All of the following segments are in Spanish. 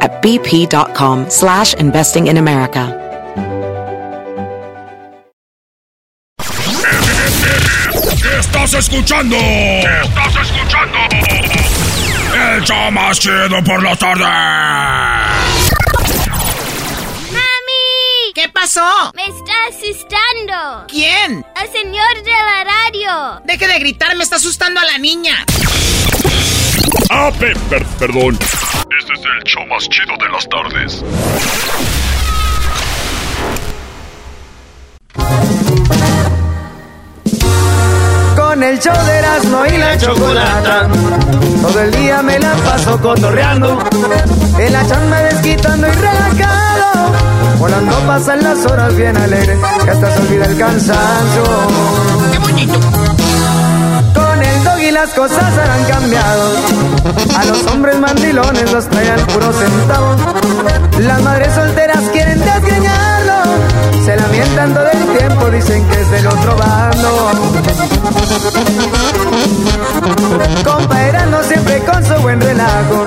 at bp.com slash investing in America. Estás escuchando. Estás escuchando. El show más chido por la tarde. ¡Mami! ¿Qué pasó? Me está asustando. ¿Quién? El señor de la radio. Deje de gritar, me está asustando a la niña. Ah, pe- per- perdón. Este es el show más chido de las tardes. Con el show de Erasmo y la chocolata. Todo el día me la paso cotorreando. En la chamba desquitando y relajado. Volando pasan las horas bien alegres. Que hasta se olvida el cansancio. ¡Qué bonito! Y las cosas han cambiado. A los hombres mandilones los traen puro centavo. Las madres solteras quieren desgreñarlo. Se lamentan todo el tiempo, dicen que es del otro bando. Compa siempre con su buen relajo.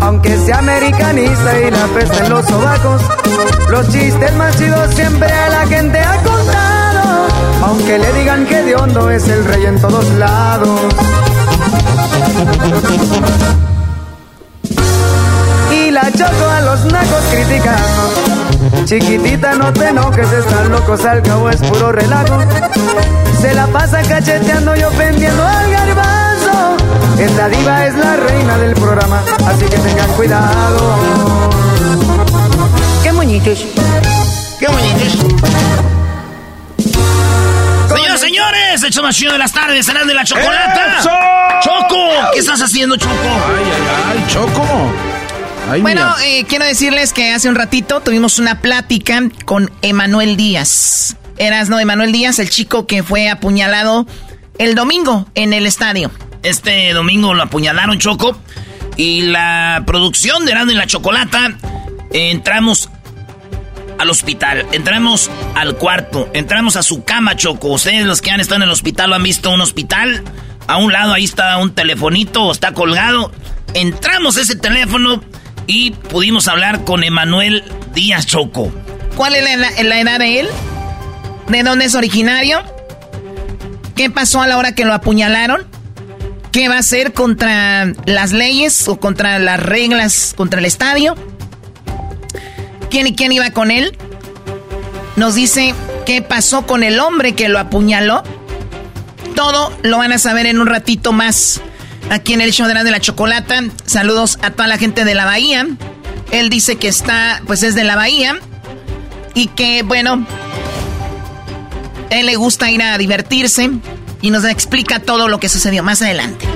Aunque sea americanista y la pesta en los sobacos. Los chistes más chidos siempre a la gente contado. Aunque le digan que de hondo es el rey en todos lados. Y la choco a los nacos criticando. Chiquitita, no te enojes, están locos, al cabo es puro relajo. Se la pasa cacheteando y ofendiendo al garbanzo. Esta diva es la reina del programa, así que tengan cuidado. ¡Qué moñitos! ¡Qué bonitos! Señoras, señores, el show más chido de las tardes, serán de la chocolata. ¡Eso! ¡Choco! ¿Qué estás haciendo, Choco? Ay, ay, ay, Choco. Ay, Bueno, eh, quiero decirles que hace un ratito tuvimos una plática con Emanuel Díaz. Eras, no, Emanuel Díaz, el chico que fue apuñalado el domingo en el estadio. Este domingo lo apuñalaron, Choco. Y la producción de Erasmo y la Chocolata, eh, entramos al hospital, entramos al cuarto, entramos a su cama, Choco. Ustedes los que han estado en el hospital lo han visto un hospital. A un lado ahí está un telefonito, está colgado. Entramos ese teléfono y pudimos hablar con Emanuel Díaz Choco. ¿Cuál es la, la edad de él? ¿De dónde es originario? ¿Qué pasó a la hora que lo apuñalaron? ¿Qué va a hacer contra las leyes o contra las reglas, contra el estadio? ¿Quién y quién iba con él? Nos dice qué pasó con el hombre que lo apuñaló. Todo lo van a saber en un ratito más aquí en el show de la, de la chocolata. Saludos a toda la gente de la bahía. Él dice que está, pues es de la bahía. Y que, bueno, él le gusta ir a divertirse. Y nos explica todo lo que sucedió más adelante.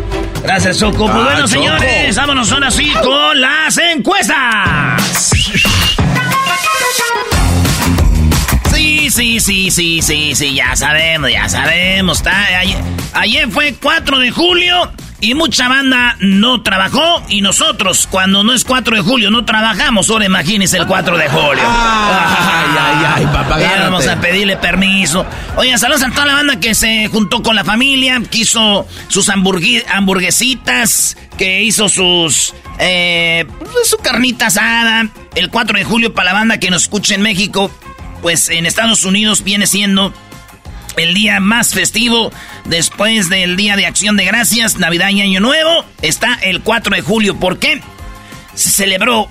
Gracias, Choco. Pues Ah, bueno, Choco. señores, vámonos ahora sí con las encuestas. Sí, sí, sí, sí, sí, ya sabemos, ya sabemos. Está, ayer, ayer fue 4 de julio y mucha banda no trabajó y nosotros cuando no es 4 de julio no trabajamos. Ahora imagínense el 4 de julio. Ay, ay, ay, papá, Ya Vamos a pedirle permiso. Oye, saludos a toda la banda que se juntó con la familia, que hizo sus hamburguesitas, que hizo sus... Eh, pues, su carnita asada. El 4 de julio para la banda que nos escucha en México, pues en Estados Unidos viene siendo el día más festivo después del Día de Acción de Gracias, Navidad y Año Nuevo. Está el 4 de julio. ¿Por qué? Se celebró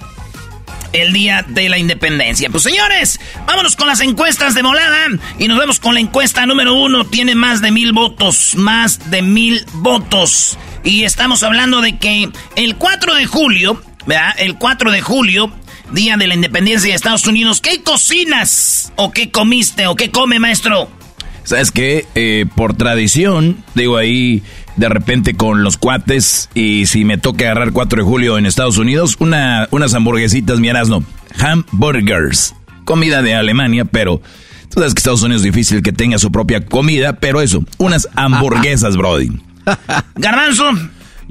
el día de la independencia. Pues señores, vámonos con las encuestas de volada y nos vemos con la encuesta número uno. Tiene más de mil votos, más de mil votos. Y estamos hablando de que el 4 de julio, ¿verdad? El 4 de julio, día de la independencia de Estados Unidos, ¿qué cocinas? ¿O qué comiste? ¿O qué come, maestro? ¿Sabes qué? Eh, por tradición, digo ahí de repente con los cuates y si me toca agarrar 4 de julio en Estados Unidos, una, unas hamburguesitas, mi no, hamburgers, comida de Alemania, pero tú sabes que Estados Unidos es difícil que tenga su propia comida, pero eso, unas hamburguesas, Brody. Garbanzo.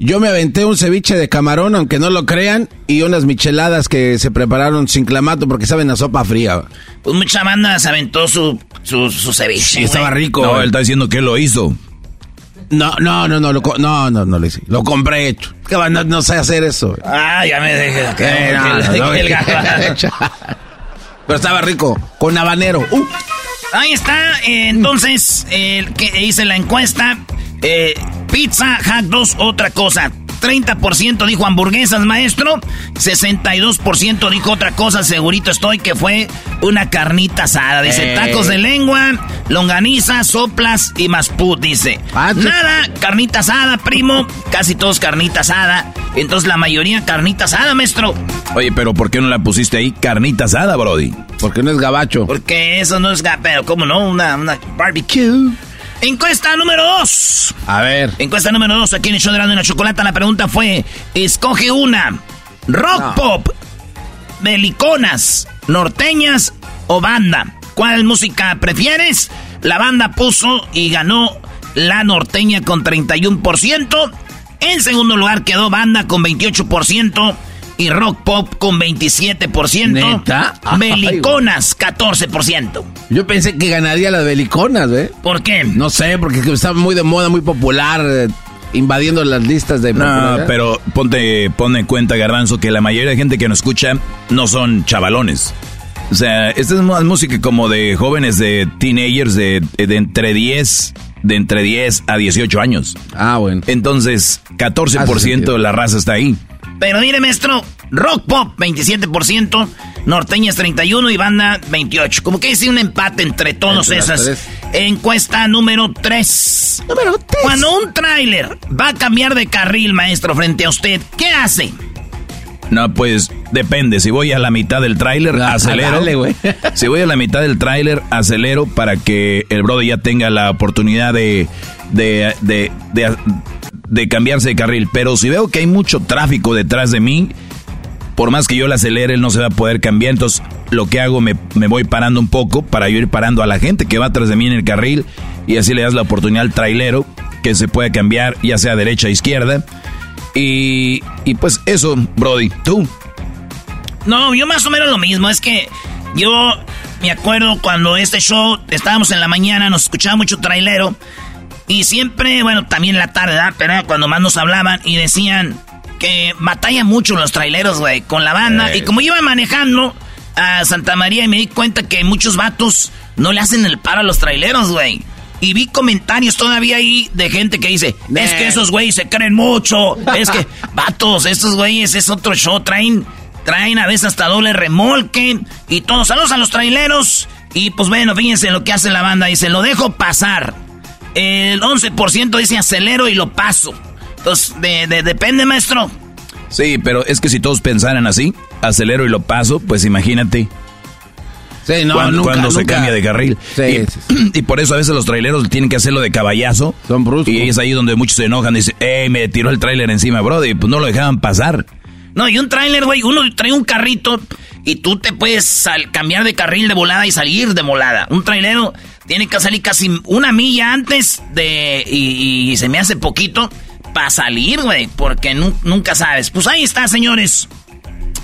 Yo me aventé un ceviche de camarón, aunque no lo crean, y unas micheladas que se prepararon sin clamato porque saben a sopa fría. Pues mucha banda se aventó su, su, ceviche. Sí, estaba rico. No, él está diciendo que lo hizo. No, no, no, no, lo, no, no, no lo hice. Lo compré hecho. ¿Qué va? No, sé hacer eso. Ah, ya me dejé. Eh, Pero estaba rico, con habanero. Uh. Ahí está, entonces, el que hice la encuesta. Eh, pizza, hot dogs, otra cosa. 30% dijo hamburguesas, maestro. 62% dijo otra cosa, segurito estoy, que fue una carnita asada. Dice, tacos de lengua, longaniza, soplas y masput, dice. Nada, carnita asada, primo. Casi todos carnita asada. Entonces la mayoría carnita asada, maestro. Oye, pero ¿por qué no la pusiste ahí carnita asada, Brody? Porque no es gabacho. Porque eso no es gabacho, ¿cómo no? Una, una barbecue. Encuesta número 2. A ver. Encuesta número 2. Aquí en el show de la, la chocolata la pregunta fue: escoge una. Rock pop, beliconas, norteñas o banda. ¿Cuál música prefieres? La banda puso y ganó la norteña con 31%. En segundo lugar quedó banda con 28% y rock pop con 27%. ¿Neta? Beliconas, 14%. Yo pensé que ganaría las beliconas, ¿eh? ¿Por qué? No sé, porque está muy de moda, muy popular. Eh, invadiendo las listas de... No, pero ponte, pon en cuenta, Garbanzo, que la mayoría de gente que nos escucha no son chavalones. O sea, esta es más música como de jóvenes, de teenagers, de, de entre 10 de entre 10 a 18 años. Ah, bueno. Entonces, 14% de la raza está ahí. Pero mire, maestro, rock pop 27%, norteñas 31 y banda 28. Como que dice un empate entre todos esas. Encuesta número 3. Número 3. Cuando un tráiler va a cambiar de carril, maestro, frente a usted, ¿qué hace? No, pues depende. Si voy a la mitad del tráiler, ah, acelero. si voy a la mitad del tráiler, acelero para que el brother ya tenga la oportunidad de, de, de, de de cambiarse de carril, pero si veo que hay mucho tráfico detrás de mí, por más que yo la acelere, él no se va a poder cambiar. Entonces, lo que hago, me, voy parando un poco para ir parando a la gente que va atrás de mí en el carril y así le das la oportunidad al trailero que se puede cambiar, ya sea derecha o izquierda. Y, y pues eso, Brody, tú. No, yo más o menos lo mismo. Es que yo me acuerdo cuando este show estábamos en la mañana, nos escuchaba mucho trailero. Y siempre, bueno, también la tarde, ¿verdad? Pero cuando más nos hablaban y decían que batalla mucho los traileros, güey, con la banda. Y como iba manejando a Santa María y me di cuenta que muchos vatos no le hacen el paro a los traileros, güey. Y vi comentarios todavía ahí de gente que dice, es que esos güeyes se creen mucho. Es que, vatos, estos güeyes es otro show, traen, traen a veces hasta doble remolque. Y todos, saludos a los traileros. Y pues bueno, fíjense lo que hace la banda. Dice, lo dejo pasar. El 11% dice acelero y lo paso. Entonces, de, depende, maestro. Sí, pero es que si todos pensaran así, acelero y lo paso, pues imagínate. Sí, no, cuando, nunca, se cambia de carril. Sí, y, por eso a veces los traileros tienen que hacerlo de caballazo. Son bruscos. Y es ahí donde muchos se enojan y dicen, ¡eh, me tiró el trailer encima, bro! Y pues no lo dejaban pasar. No, y un trailer, güey, uno trae un carrito y tú te puedes cambiar de carril de volada y salir de volada. Un trailero tiene que salir casi una milla antes de... Y, se me hace poquito para salir, güey, porque nunca sabes. Pues ahí está, señores.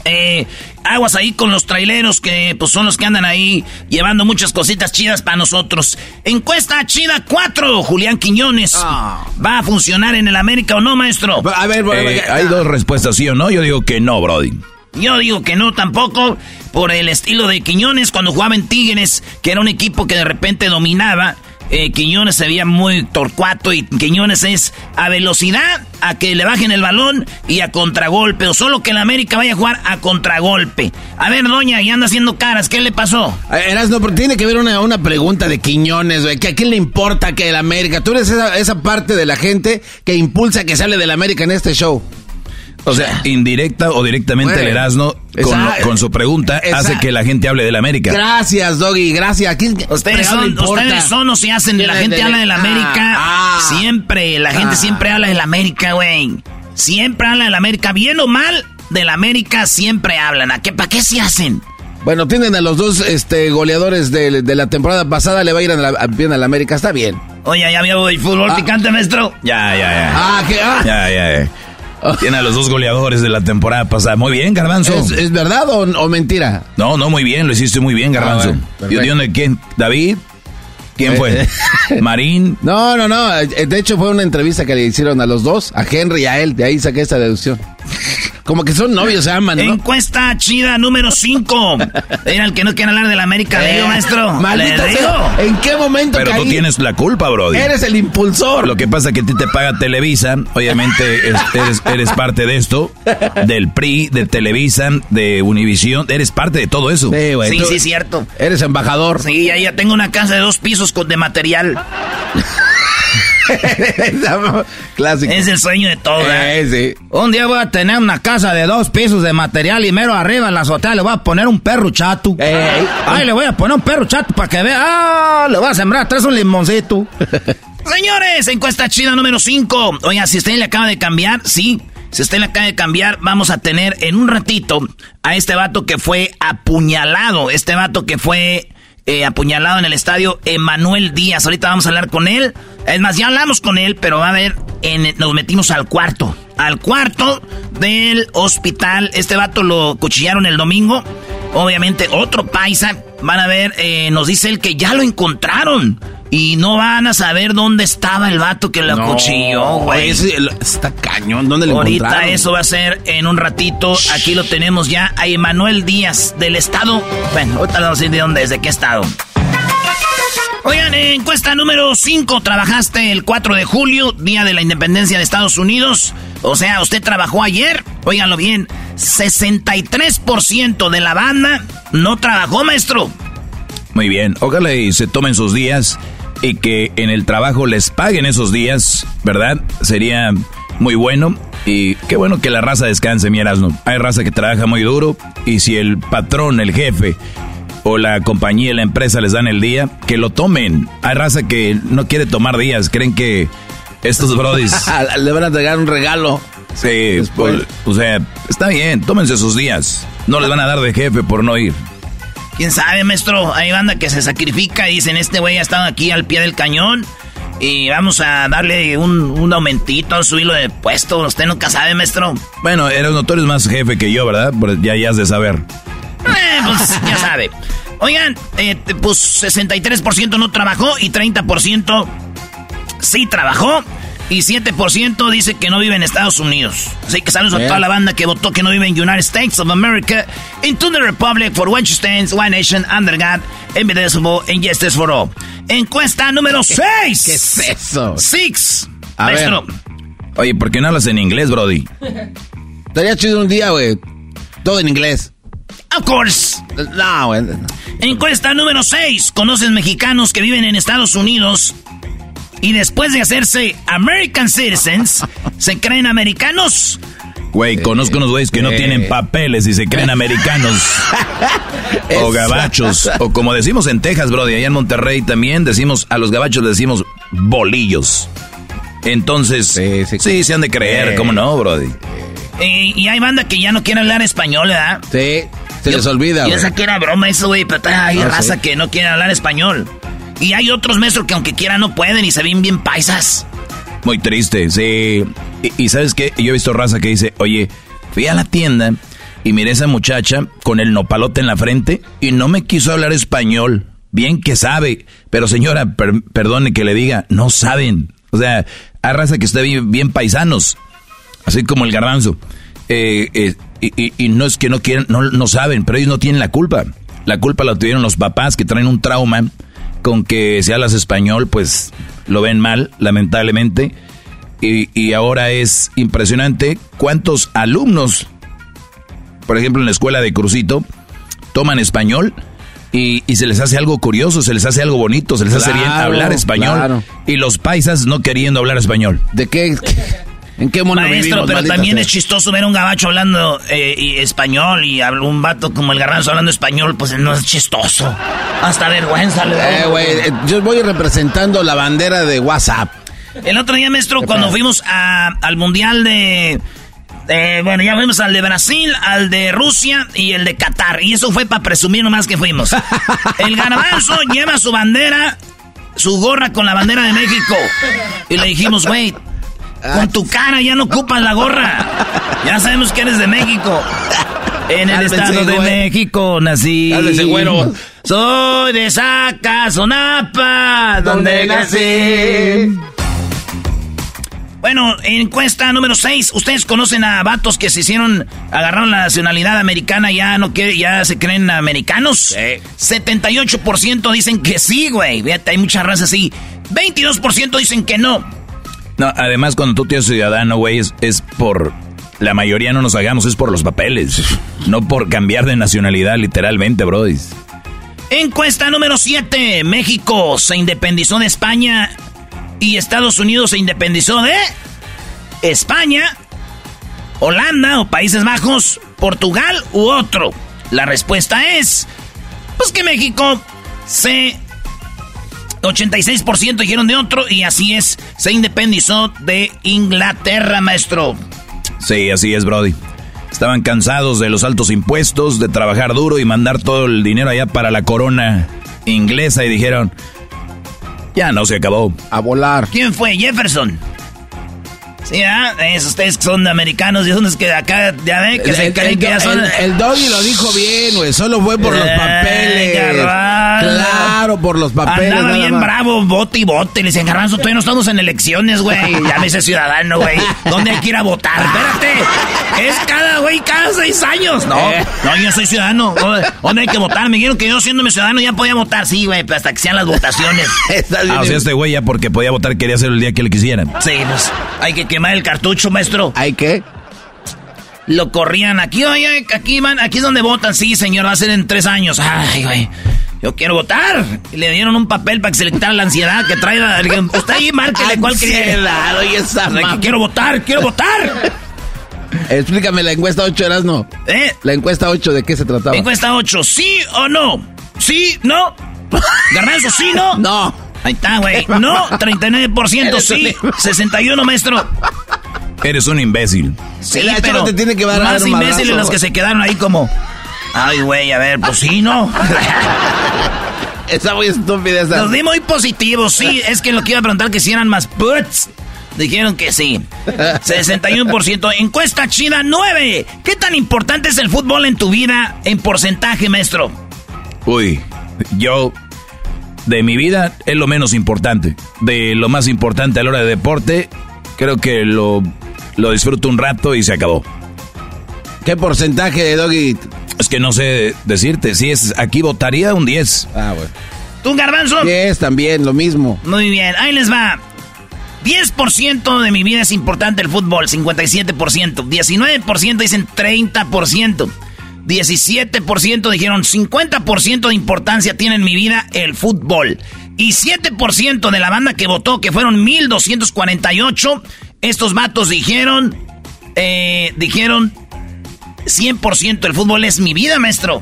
Eh, aguas ahí con los traileros que pues son los que andan ahí llevando muchas cositas chidas para nosotros. Encuesta chida 4, Julián Quiñones. Ah. ¿Va a funcionar en el América o no, maestro? A ver, eh, hay dos respuestas, sí o no. Yo digo que no, Brody. Yo digo que no tampoco, por el estilo de Quiñones cuando jugaba en Tigres, que era un equipo que de repente dominaba eh, Quiñones se veía muy torcuato y Quiñones es a velocidad, a que le bajen el balón y a contragolpe, o solo que el América vaya a jugar a contragolpe. A ver, doña, y anda haciendo caras, ¿qué le pasó? Eh, no, pero tiene que ver una, una pregunta de Quiñones, güey, a quién le importa que el América, tú eres esa, esa parte de la gente que impulsa que sale del América en este show. O sea, indirecta o directamente el Erasmo con, su pregunta hace que la gente hable del América. Gracias, Doggy, gracias. Ustedes son, ustedes son o si hacen, la gente habla del América. Ah, ah. siempre, la gente ah. siempre habla del América, güey. Siempre habla del América, bien o mal, del América siempre hablan. ¿A qué, ¿Para qué se hacen? Bueno, tienen a los dos este, goleadores de, la temporada pasada, le va a ir a bien al América, está bien. Oye, ya había fútbol picante, maestro. Ya, ya, ya. Ah, ¿qué? Ya, ya, ya. Tiene a los dos goleadores de la temporada pasada. Muy bien, Garbanzo. ¿Es, verdad o, mentira? No, no, muy bien. Lo hiciste muy bien, Garbanzo. Ah, de quién? ¿David? ¿Quién fue? Eh, eh. ¿Marín? No, no, no. De hecho, fue una entrevista que le hicieron a los dos, a Henry y a él. De ahí saqué esta deducción. Como que son novios, se aman, ¿no? Encuesta chida número 5. Era el que no quiere hablar de la América, eh, maestro. Maldito ¿En qué momento Pero tú tienes la culpa, Brody. Eres el impulsor. Lo que pasa es que a ti te paga Televisa. Obviamente eres, parte de esto. Del PRI, de Televisa, de Univisión. Eres parte de todo eso. Sí, güey. Sí, sí, cierto. Eres embajador. Sí, ya, ya tengo una casa de dos pisos con, de material. Clásico. Es el sueño de todo. Eh, Un día voy a tener una casa de dos pisos de material y mero arriba en la azotea le voy a poner un perro chato. Ay, le voy a poner un perro chato para que vea. Ah, le voy a sembrar tres un limoncito. Señores, encuesta chida número 5. Oiga, si usted le acaba de cambiar, sí. Si usted le acaba de cambiar, vamos a tener en un ratito a este vato que fue apuñalado. Este vato que fue eh, apuñalado en el estadio, Emanuel Díaz. Ahorita vamos a hablar con él. Es más, ya hablamos con él, pero va a ver, en, nos metimos al cuarto. Al cuarto del hospital. Este vato lo cuchillaron el domingo. Obviamente, otro paisa. Van a ver, eh, nos dice él que ya lo encontraron. Y no van a saber dónde estaba el vato que lo cuchilló, güey. Está cañón, ¿dónde lo Ahorita eso va a ser en un ratito. Aquí lo tenemos ya a Emanuel Díaz del estado. Bueno, ahorita vamos a decir de dónde es, de qué estado. Oigan, encuesta número 5. Trabajaste el 4 de julio, día de la independencia de Estados Unidos. O sea, usted trabajó ayer. Óiganlo bien. 63% de la banda no trabajó, maestro. Muy bien. Ojalá y se tomen sus días y que en el trabajo les paguen esos días, ¿verdad? Sería muy bueno. Y qué bueno que la raza descanse, mi Erasmo. Hay raza que trabaja muy duro y si el patrón, el jefe o la compañía, la empresa les dan el día, que lo tomen. Hay raza que no quiere tomar días, creen que estos brodis... Le van a entregar un regalo. Sí, pues, o sea, está bien, tómense sus días. No les van a dar de jefe por no ir. ¿Quién sabe, maestro? Hay banda que se sacrifica y dicen, este güey ha estado aquí al pie del cañón y vamos a darle un, un aumentito, subirlo de puesto. Usted nunca sabe, maestro. Bueno, eres notorio más jefe que yo, ¿verdad? Ya, ya has de saber. Eh, pues ya sabe. Oigan, eh, pues 63% no trabajó y 30% sí trabajó. Y 7% dice que no vive en Estados Unidos. Así que saludos a toda la banda que votó que no vive en United States of America, into the Republic for which stands one nation under God, indivisible and justice for all. Encuesta número 6. ¿Qué es eso? 6. Maestro. Oye, ¿por qué no hablas en inglés, Brody? Estaría chido un día, güey. Todo en inglés. Of course. No, güey. Encuesta número 6. ¿Conoces mexicanos que viven en Estados Unidos y después de hacerse American Citizens, se creen americanos. Güey, conozco unos güeyes que no tienen papeles y se creen americanos. o gabachos. o como decimos en Texas, Brody, allá en Monterrey también decimos, a los gabachos les decimos bolillos. Entonces, sí, se han de creer, ¿cómo no, Brody? y hay banda que ya no quiere hablar español, ¿verdad? Sí, se les olvida. Yo sé que era broma eso, güey, pero hay ah, raza que no quiere hablar español. Y hay otros maestros que aunque quieran no pueden y se ven bien paisas. Muy triste, sí. Y, sabes qué, yo he visto raza que dice, oye, fui a la tienda y miré a esa muchacha con el nopalote en la frente y no me quiso hablar español. Bien que sabe, pero señora, perdone que le diga, no saben. O sea, hay raza que está bien, paisanos, así como el garbanzo. Eh, eh, y, no es que no quieran, no, no saben, pero ellos no tienen la culpa. La culpa la tuvieron los papás que traen un trauma con que si hablas español, pues lo ven mal, lamentablemente. Y, y ahora es impresionante cuántos alumnos, por ejemplo en la escuela de Crucito, toman español y, y, se les hace algo curioso, se les hace algo bonito, se les hace bien hablar español. Y los paisas no queriendo hablar español. ¿De qué? ¿En qué mundo Maestro, pero también es chistoso ver un gabacho hablando eh, español y un vato como el garbanzo hablando español, pues no es chistoso. Hasta vergüenza le eh, güey, eh, yo voy representando la bandera de WhatsApp. El otro día, maestro, cuando fuimos a, al mundial de eh, bueno, ya fuimos al de Brasil, al de Rusia y el de Qatar. Y eso fue para presumir nomás que fuimos. El garbanzo lleva su bandera, su gorra con la bandera de México. Y le dijimos, güey, con tu cara ya no ocupas la gorra. Ya sabemos que eres de México. En el estado de México nací. Soy de Zacazonapa, donde nací. Bueno, encuesta número 6. Ustedes conocen a vatos que se hicieron, agarraron la nacionalidad americana, ya no quiere, ya se creen americanos. Sí. 78% dicen que sí, güey. Fíjate, hay muchas razas así. 22% dicen que no. No, además cuando tú tienes ciudadano, güey, es, por... La mayoría no nos hagamos, es por los papeles. no por cambiar de nacionalidad, literalmente, brody. Encuesta número 7. México se independizó de España y Estados Unidos se independizó de España, Holanda o Países Bajos, Portugal u otro. La respuesta es, pues que México se... 86% dijeron de otro y así es, se independizó de Inglaterra, maestro. Sí, así es, Brody. Estaban cansados de los altos impuestos, de trabajar duro y mandar todo el dinero allá para la corona inglesa y dijeron, ya no se acabó. A volar. ¿Quién fue? Jefferson. Sí, ¿ah? Esos ustedes son americanos y son los que acá, ya ven, que se creen que ya son... El, doggy lo dijo bien, güey, solo fue por los papeles. Claro, por los papeles. Andaba bien bravo, bote y bote. Le dicen, Garbanzo, todavía no estamos en elecciones, güey. Ya me hice ciudadano, güey. ¿Dónde hay que ir a votar? Espérate. Es cada, güey, cada seis años. No, eh. no, yo soy ciudadano. ¿Dónde hay que votar? Me dijeron que yo siéndome ciudadano ya podía votar. Sí, güey, hasta que sean las votaciones. ah, o sea, este güey ya porque podía votar quería hacer el día que le quisieran. Sí, pues hay que quemar el cartucho, maestro. ¿Hay qué? Lo corrían aquí, oye, aquí van, aquí es donde votan, sí, señor, va a ser en tres años. Ay, güey. Yo quiero votar. Y le dieron un papel para que se le quitara la ansiedad que trae. Usted ahí márquele cuál esa que quiero votar, quiero votar. Explícame la encuesta 8, Erasno. ¿Eh? La encuesta 8, ¿de qué se trataba? Encuesta 8, ¿sí o no? ¿Sí? ¿No? ¿Garbanzo, sí, no? No. Ahí está, güey. No, 39% sí, 61, maestro. Eres un imbécil. Sí, pero te tiene que dar más imbéciles los que se quedaron ahí como... Ay, güey, a ver, pues sí, ¿no? Está muy estúpida esa. Los di muy positivos, sí. Es que lo que iba a preguntar que si eran más puts. Dijeron que sí. 61%. Encuesta china 9. ¿Qué tan importante es el fútbol en tu vida en porcentaje, maestro? Uy, yo de mi vida es lo menos importante. De lo más importante a la hora de deporte, creo que lo, lo disfruto un rato y se acabó. ¿Qué porcentaje de Doggy? Es que no sé decirte. Si es aquí votaría un 10. Ah, bueno. ¿Tú, Garbanzo? 10 también, lo mismo. Muy bien, ahí les va. 10% de mi vida es importante el fútbol, 57%. 19% dicen 30%. 17% dijeron 50% de importancia tiene en mi vida el fútbol. Y 7% de la banda que votó, que fueron 1248, estos vatos dijeron, eh, dijeron 100% el fútbol es mi vida, maestro.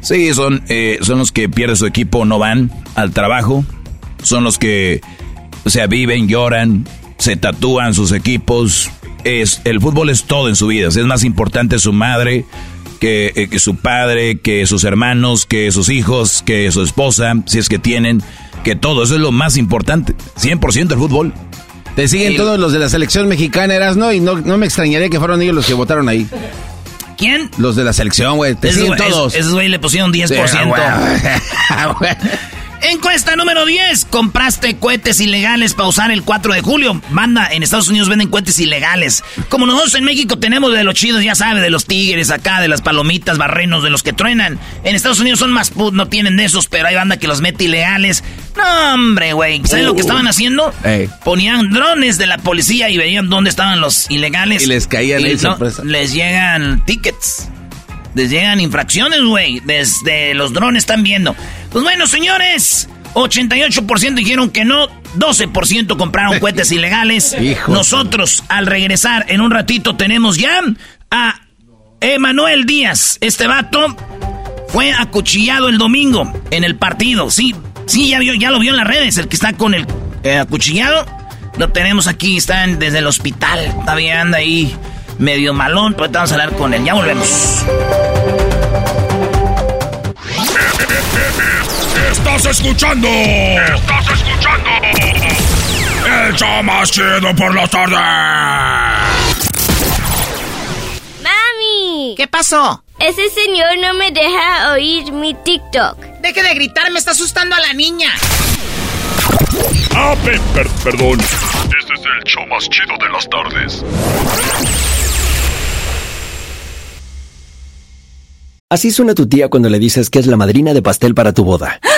Sí, son, eh, son los que pierden su equipo, no van al trabajo. Son los que, o sea, viven, lloran, se tatúan sus equipos. Es, el fútbol es todo en su vida. Es más importante su madre, eh, que, su padre, que sus hermanos, que sus hijos, que su esposa, si es que tienen, que todo. Eso es lo más importante. 100% el fútbol. Te siguen todos los de la selección mexicana, eras, ¿no? Y no, me extrañaría que fueron ellos los que votaron ahí. ¿Quién? Los de la selección, güey. Te siguen todos. Esos güey le pusieron 10%. Encuesta número 10. ¿Compraste cohetes ilegales para usar el 4 de julio? Manda, en Estados Unidos venden cohetes ilegales. Como nosotros en México tenemos de los chidos, ya sabes, de los tigres acá, de las palomitas, barrenos, de los que truenan. En Estados Unidos son más no tienen de esos, pero hay banda que los mete ilegales. No, hombre, güey. ¿Saben lo que estaban haciendo? Ponían drones de la policía y veían dónde estaban los ilegales. Y les caían y Les llegan tickets. Les llegan infracciones, güey. Desde los drones están viendo. Pues bueno, señores. 88% dijeron que no, 12% compraron cohetes ilegales. Nosotros, al regresar en un ratito, tenemos ya a Emanuel Díaz. Este vato fue acuchillado el domingo en el partido. Sí, sí, ya, vio, ya lo vio en las redes. El que está con el eh, acuchillado, lo tenemos aquí. Están desde el hospital. Todavía anda ahí medio malón. Pero vamos a hablar con él. Ya volvemos. Estás escuchando. Estás escuchando. El show más chido por la tarde. ¡Mami! ¿Qué pasó? Ese señor no me deja oír mi TikTok. Deje de gritar, me está asustando a la niña. Ah, perdón. Este es el show más chido de las tardes. Así suena tu tía cuando le dices que es la madrina de pastel para tu boda.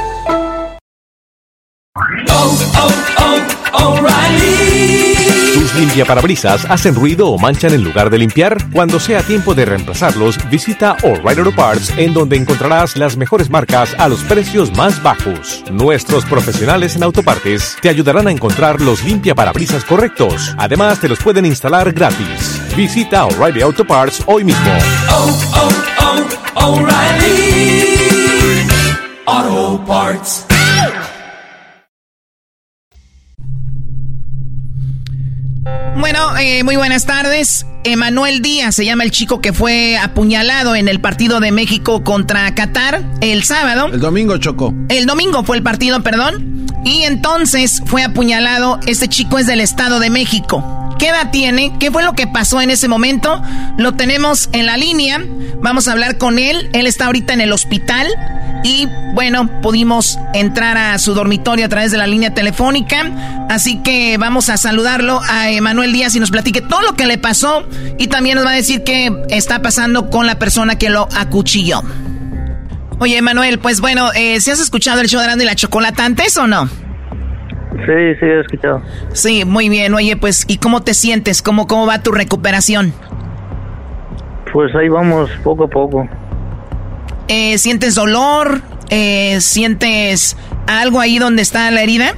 ¿Tus limpiaparabrisas hacen ruido o manchan en lugar de limpiar? Cuando sea tiempo de reemplazarlos, visita O'Reilly Auto Parts en donde encontrarás las mejores marcas a los precios más bajos. Nuestros profesionales en autopartes te ayudarán a encontrar los limpiaparabrisas correctos. Además, te los pueden instalar gratis. Visita O'Reilly Auto Parts hoy mismo. Oh, oh, oh, Auto Parts. Bueno, eh, muy buenas tardes. Emanuel Díaz se llama el chico que fue apuñalado en el partido de México contra Qatar el sábado. El domingo chocó. El domingo fue el partido, perdón. Y entonces fue apuñalado. Este chico es del Estado de México. ¿Qué edad tiene? ¿Qué fue lo que pasó en ese momento? Lo tenemos en la línea. Vamos a hablar con él. Él está ahorita en el hospital. Y bueno, pudimos entrar a su dormitorio a través de la línea telefónica. Así que vamos a saludarlo a Emanuel Díaz y nos platique todo lo que le pasó. Y también nos va a decir qué está pasando con la persona que lo acuchilló. Oye, Emanuel, pues bueno, eh, ¿se has escuchado el show de Grande y la Chocolata antes o no? Sí, sí, he escuchado. Sí, muy bien. Oye, pues, ¿y cómo te sientes? ¿Cómo, cómo va tu recuperación? Pues ahí vamos, poco a poco. Eh, ¿Sientes dolor? Eh, ¿Sientes algo ahí donde está la herida?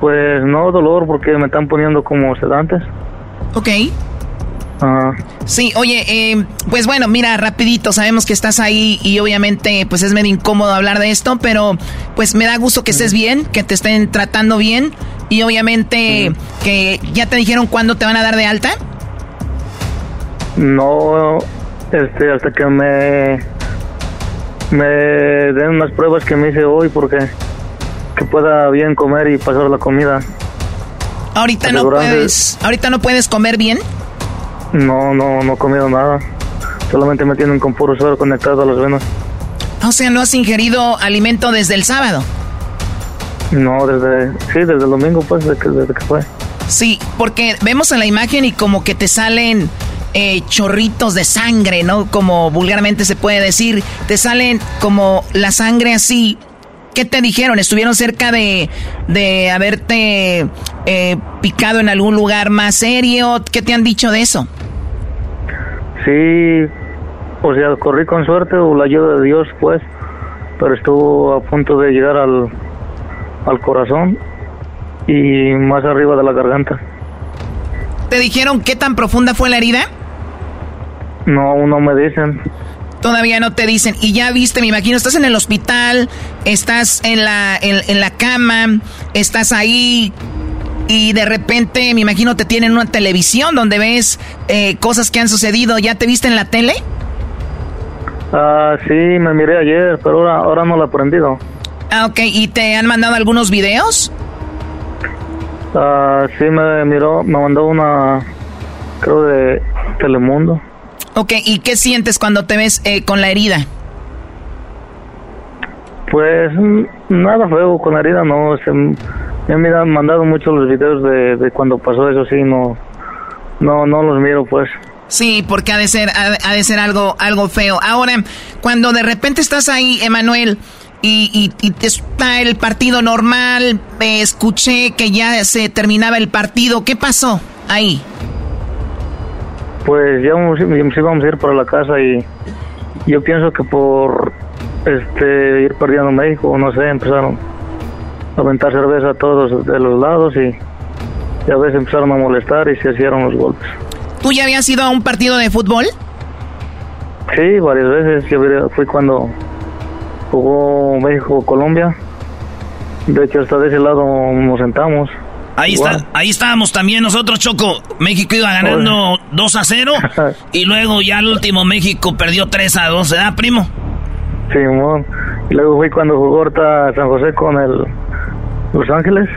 Pues no dolor, porque me están poniendo como sedantes. Ok. Sí, oye, eh, pues bueno, mira, rapidito, sabemos que estás ahí y obviamente pues es medio incómodo hablar de esto, pero pues me da gusto que estés bien, que te estén tratando bien y obviamente que ya te dijeron cuándo te van a dar de alta. No, este, hasta que me me den unas pruebas que me hice hoy porque que pueda bien comer y pasar la comida. Ahorita no puedes, ahorita no puedes comer bien. No, no, no he comido nada. Solamente me tienen con puro suero conectado a las venas. O sea, ¿no has ingerido alimento desde el sábado? No, desde, sí, desde el domingo, pues, desde que, desde que fue. Sí, porque vemos en la imagen y como que te salen eh, chorritos de sangre, ¿no? Como vulgarmente se puede decir, te salen como la sangre así. ¿Qué te dijeron? ¿Estuvieron cerca de, de haberte eh, picado en algún lugar más serio? ¿Qué te han dicho de eso? Sí, o sea, corrí con suerte o la ayuda de Dios, pues, pero estuvo a punto de llegar al, al corazón y más arriba de la garganta. ¿Te dijeron qué tan profunda fue la herida? No, no me dicen. Todavía no te dicen. Y ya viste, me imagino, estás en el hospital, estás en la, en, la cama, estás ahí. y de repente, me imagino, te tienen una televisión donde ves eh, cosas que han sucedido. ¿Ya te viste en la tele? Ah, sí, me miré ayer, pero ahora, ahora no lo he aprendido. Ah, ok. ¿Y te han mandado algunos videos? Ah, sí, me miró, me mandó una, creo, de Telemundo. Ok, ¿y qué sientes cuando te ves eh, con la herida? Pues nada feo con la herida, no. Se, me han mandado mucho los videos de, de cuando pasó eso, sí, no, no, no los miro, pues. Sí, porque ha de ser, ha, de ser algo, algo feo. Ahora, cuando de repente estás ahí, Emanuel, y, y, está el partido normal, escuché que ya se terminaba el partido, ¿qué pasó ahí? Pues ya nos, íbamos a ir para la casa y yo pienso que por este ir perdiendo México, no sé, empezaron a aventar cerveza a todos de los lados y, y a veces empezaron a molestar y se hicieron los golpes. ¿Tú ya habías ido a un partido de fútbol? Sí, varias veces. fui cuando jugó México-Colombia. De hecho, hasta de ese lado nos sentamos. Ahí está, ahí estábamos también nosotros, Choco. México iba ganando 2 a 0 y luego ya al último México perdió 3 a 2, ¿verdad, primo? Sí, y luego fui cuando jugó ahorita San José con el Los Ángeles.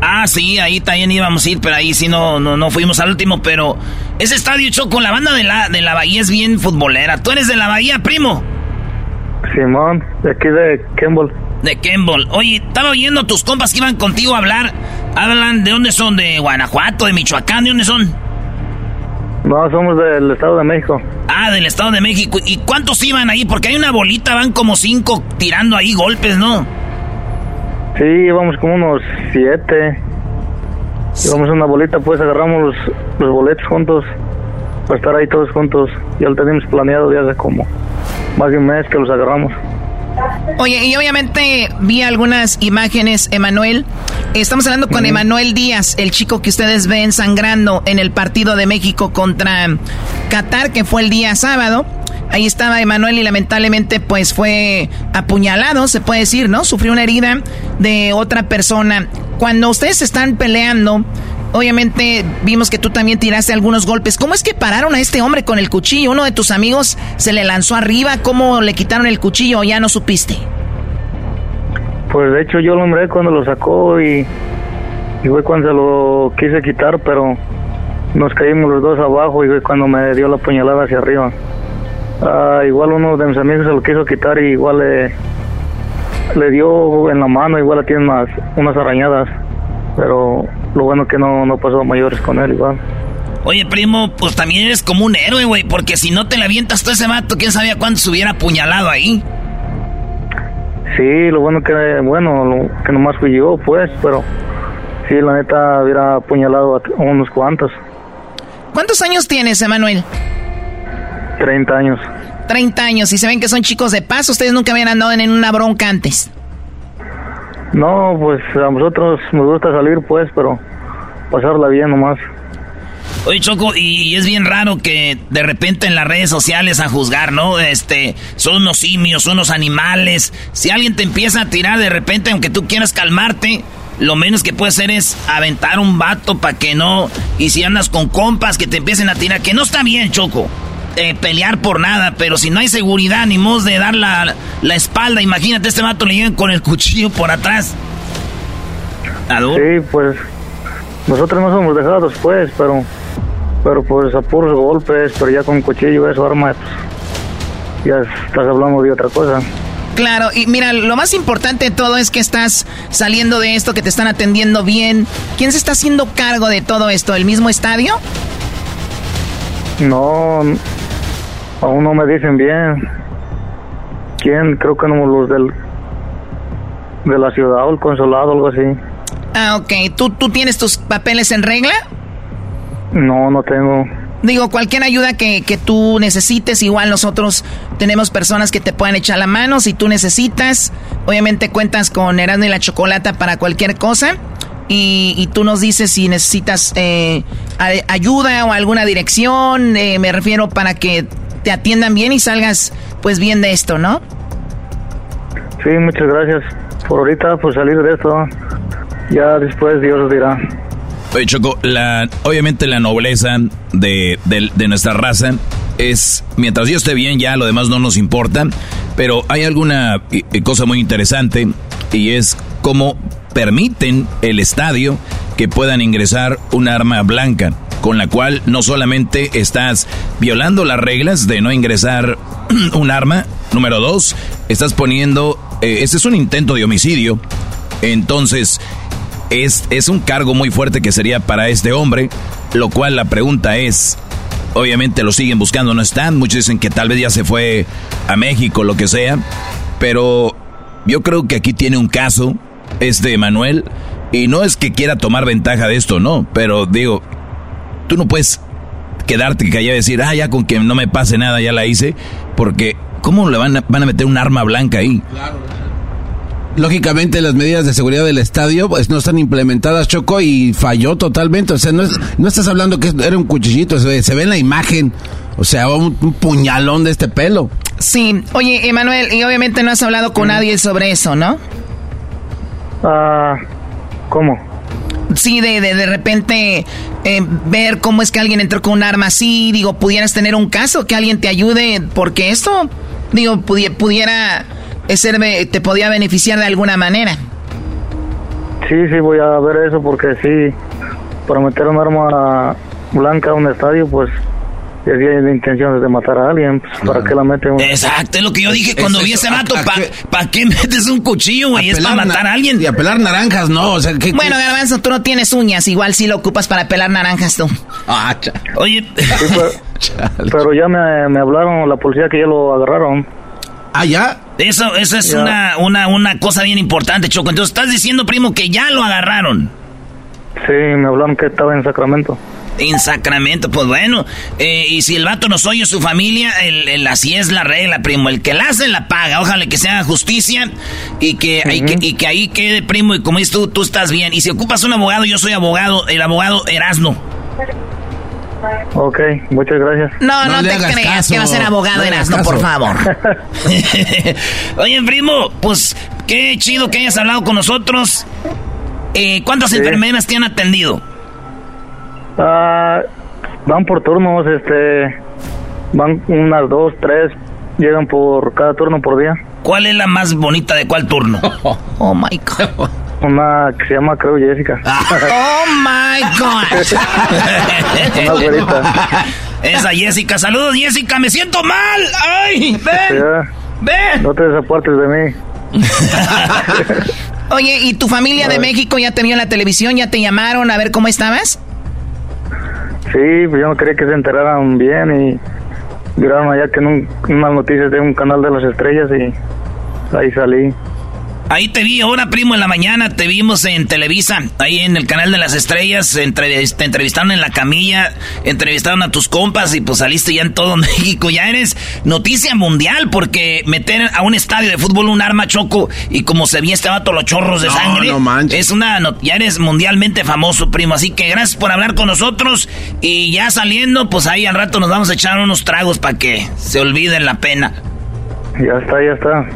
Ah, sí, ahí también íbamos a ir, pero ahí sí no, no, no fuimos al último, pero ese estadio Choco, la banda de la, de la Bahía es bien futbolera. ¿Tú eres de la Bahía, primo? Simón, de aquí de Kemble. De Kemble. Oye, estaba oyendo tus compas que iban contigo a hablar. Hablan, ¿de dónde son? ¿De Guanajuato, de Michoacán? ¿De dónde son? No, somos del Estado de México. Ah, del Estado de México. ¿Y cuántos iban ahí? Porque hay una bolita, van como cinco tirando ahí golpes, ¿no? Sí, íbamos como unos siete. Íbamos una bolita, pues agarramos los, los boletos juntos para estar ahí todos juntos. Ya lo teníamos planeado ya hace como más de un mes que los agarramos. Oye, y obviamente vi algunas imágenes, Emanuel. Estamos hablando con Emanuel Díaz, el chico que ustedes ven sangrando en el partido de México contra Qatar, que fue el día sábado. Ahí estaba Emanuel y lamentablemente pues fue apuñalado, se puede decir, ¿no? Sufrió una herida de otra persona. Cuando ustedes están peleando, Obviamente vimos que tú también tiraste algunos golpes. ¿Cómo es que pararon a este hombre con el cuchillo? ¿Uno de tus amigos se le lanzó arriba? ¿Cómo le quitaron el cuchillo ya no supiste? Pues de hecho yo lo miré cuando lo sacó y, y fue cuando se lo quise quitar, pero nos caímos los dos abajo y fue cuando me dio la puñalada hacia arriba. Ah, igual uno de mis amigos se lo quiso quitar y igual le, le dio en la mano, igual tiene unas, unas arañadas, pero lo bueno que no, no pasó mayores con él igual. Oye, primo, pues también eres como un héroe, güey, porque si no te le avientas todo ese mato, quién sabía cuánto se hubiera apuñalado ahí. Sí, lo bueno que, bueno, lo, que nomás fui yo, pues, pero sí, la neta hubiera apuñalado a unos cuantos. ¿Cuántos años tienes, Emanuel? Treinta años. Treinta años, y se ven que son chicos de paz, ustedes nunca habían andado en una bronca antes. No, pues a nosotros nos gusta salir, pues, pero pasarla bien nomás. Oye, Choco, y, es bien raro que de repente en las redes sociales a juzgar, ¿no? Este, son unos simios, son unos animales. Si alguien te empieza a tirar de repente, aunque tú quieras calmarte, lo menos que puede hacer es aventar un vato para que no. Y si andas con compas que te empiecen a tirar, que no está bien, Choco. Eh, pelear por nada, pero si no hay seguridad ni modo de dar la, espalda, imagínate, este vato le llegan con el cuchillo por atrás. Sí, pues nosotros no somos dejados, pues, pero pero pues a puros golpes, pero ya con cuchillo, eso, arma, ya estás hablando de otra cosa. Claro, y mira, lo más importante de todo es que estás saliendo de esto, que te están atendiendo bien. ¿Quién se está haciendo cargo de todo esto? ¿El mismo estadio? No, Aún no me dicen bien. ¿Quién? Creo que no los del de la ciudad o el consulado, algo así. Ah, ok. ¿Tú, ¿Tú tienes tus papeles en regla? No, no tengo. Digo, cualquier ayuda que, que, tú necesites, igual nosotros tenemos personas que te puedan echar la mano si tú necesitas. Obviamente cuentas con Erasmo y la Chocolata para cualquier cosa. Y, y tú nos dices si necesitas eh, ayuda o alguna dirección. Eh, me refiero para que te atiendan bien y salgas pues bien de esto, ¿no? Sí, muchas gracias. Por ahorita, por salir de esto, ya después Dios dirá. Oye, Choco, la, obviamente la nobleza de, de, nuestra raza es, mientras yo esté bien, ya lo demás no nos importa, pero hay alguna eh, cosa muy interesante y es cómo permiten el estadio que puedan ingresar un arma blanca, con la cual no solamente estás violando las reglas de no ingresar un arma, número dos, estás poniendo, eh, este es un intento de homicidio, entonces es, es un cargo muy fuerte que sería para este hombre, lo cual la pregunta es, obviamente lo siguen buscando, no están, muchos dicen que tal vez ya se fue a México, lo que sea, pero yo creo que aquí tiene un caso, este Manuel, y no es que quiera tomar ventaja de esto, no, pero digo, tú no puedes quedarte callado y decir, ah, ya con que no me pase nada, ya la hice, porque ¿cómo le van a, van a meter un arma blanca ahí? Lógicamente las medidas de seguridad del estadio pues no están implementadas, Choco, y falló totalmente. O sea, no, no estás hablando que era un cuchillito, se ve, se ve en la imagen. O sea, un, puñalón de este pelo. Sí, oye, Emanuel, y obviamente no has hablado con nadie sobre eso, ¿no? Ah, ¿cómo? Sí, de, de, de repente eh, ver cómo es que alguien entró con un arma así, digo, pudieras tener un caso, que alguien te ayude, porque esto, digo, pudiera ser, te podía beneficiar de alguna manera. Sí, sí, voy a ver eso, porque sí, para meter un arma blanca a un estadio, pues si hay intención de matar a alguien, pues, ¿para qué la mete Exacto, es lo que yo dije cuando vi ese mato. ¿Para qué metes un cuchillo, güey? Es para matar a alguien. Y a pelar naranjas, no. O sea, bueno, Garbanzo, tú no tienes uñas. Igual sí lo ocupas para pelar naranjas tú. Ah, Oye. pero, ya me, me hablaron la policía que ya lo agarraron. Ah, ya. Eso, eso es una, una, una cosa bien importante, Choco. Entonces, estás diciendo, primo, que ya lo agarraron. Sí, me hablaron que estaba en Sacramento. En Sacramento, pues bueno. Eh, y si el vato nos oye su familia, el, así es la regla, primo. El que la hace, la paga. Ojalá que se haga justicia y que, y que, ahí quede, primo. Y como dices tú, tú estás bien. Y si ocupas un abogado, yo soy abogado, el abogado Erasno. Ok, muchas gracias. No, no, te creas que va a ser abogado Erasno, por favor. Oye, primo, pues qué chido que hayas hablado con nosotros. Eh, ¿Cuántas enfermeras te han atendido? Ah, van por turnos, este, van unas dos, tres, llegan por cada turno por día. ¿Cuál es la más bonita de cuál turno? oh my God. Una que se llama, creo, Jessica. oh my God. Una güerita. Esa Jessica. Saludos, Jessica. Me siento mal. ¡Ay! ¡Ven! ¡Ven! No te desapartes de mí. Oye, ¿y tu familia de México ya te vio en la televisión? ¿Ya te llamaron a ver cómo estabas? Sí, pues yo no quería que se enteraran bien y miraron allá que en unas noticias de un canal de las estrellas y ahí salí. Ahí te vi ahora, primo, en la mañana, te vimos en Televisa, ahí en el canal de las estrellas, te entrevistaron en la camilla, entrevistaron a tus compas y pues saliste ya en todo México. Ya eres noticia mundial porque meter a un estadio de fútbol un arma choco y como se ve este vato los chorros de sangre, es una, ya eres mundialmente famoso, primo. Así que gracias por hablar con nosotros y ya saliendo, pues ahí al rato nos vamos a echar unos tragos para que se olviden la pena. Ya está, ya está.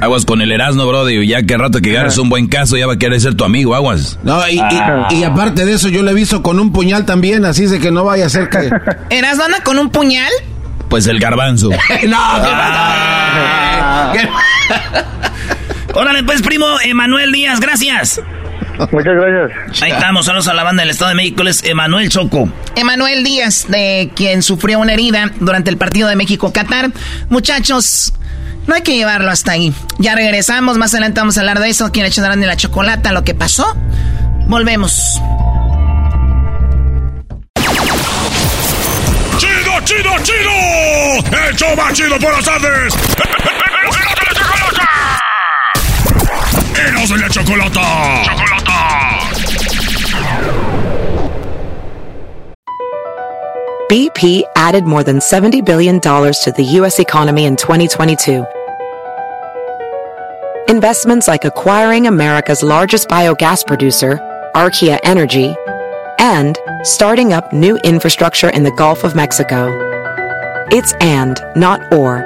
Aguas con el Erasmo, brody. Ya que rato que ganes un buen caso, ya va a querer ser tu amigo, aguas. No, y, aparte de eso, yo le he visto con un puñal también, así es de que no vaya a ser que. ¿Erasmo anda con un puñal? Pues el garbanzo. no, ah. Órale, pues, primo Emanuel Díaz, gracias. Muchas gracias. Ahí estamos, saludos a la banda del Estado de México, es Emanuel Choco. Emanuel Díaz, de quien sufrió una herida durante el partido de México-Qatar. Muchachos, no hay que llevarlo hasta ahí. Ya regresamos, más adelante vamos a hablar de eso. ¿Quién echarán de la chocolata? Lo que pasó. Volvemos. ¡Chido, chido, chido! ¡El show más chido por las tardes! ¡Eros de la chocolata! ¡Chocolata! BP added more than $70 billion to the U.S. economy in 2022 Investments like acquiring America's largest biogas producer, Archaea Energy, and starting up new infrastructure in the Gulf of Mexico. It's and, not or.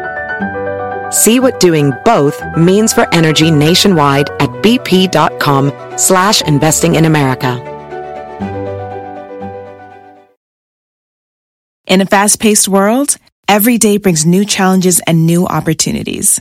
See what doing both means for energy nationwide at bp.com slash investing in America. In a fast-paced world, every day brings new challenges and new opportunities.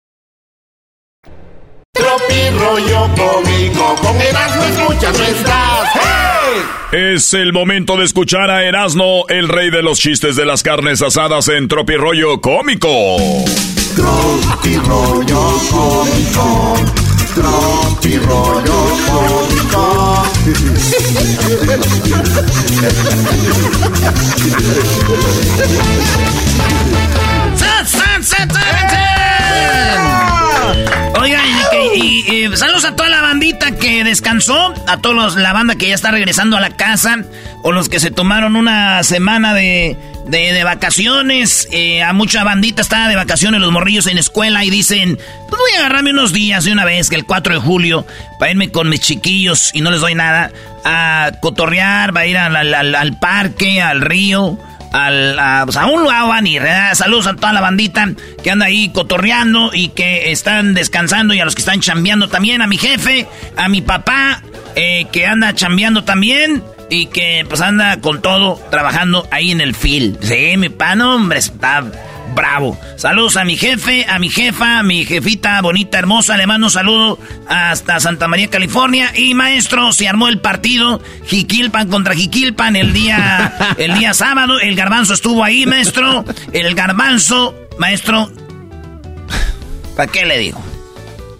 Tropi rollo cómico, con Erasmo escuchas no estás. ¡Hey! Es el momento de escuchar a Erasmo, el rey de los chistes de las carnes asadas en Tropi rollo cómico. Tropi rollo cómico. Tropi rollo cómico. ¡San, san, san, y, saludos a toda la bandita que descansó, a todos la banda que ya está regresando a la casa, o los que se tomaron una semana de, de, de vacaciones. Eh, a mucha bandita está de vacaciones los morrillos en escuela y dicen, pues voy a agarrarme unos días de una vez, que el 4 de julio, para irme con mis chiquillos y no les doy nada, a cotorrear, va a ir al, al, al parque, al río al, a, pues a un ir. Saludos a toda la bandita que anda ahí cotorreando y que están descansando y a los que están chambeando también. A mi jefe, a mi papá, eh, que anda chambeando también y que pues anda con todo trabajando ahí en el field. Sí, mi pan, hombre, está bravo. Saludos a mi jefe, a mi jefa, a mi jefita bonita, hermosa. Le mando un saludo hasta Santa María, California. Y maestro, se armó el partido Jiquilpan contra Jiquilpan el día, el día sábado. El garbanzo estuvo ahí, maestro. El garbanzo, maestro. ¿Para qué le digo?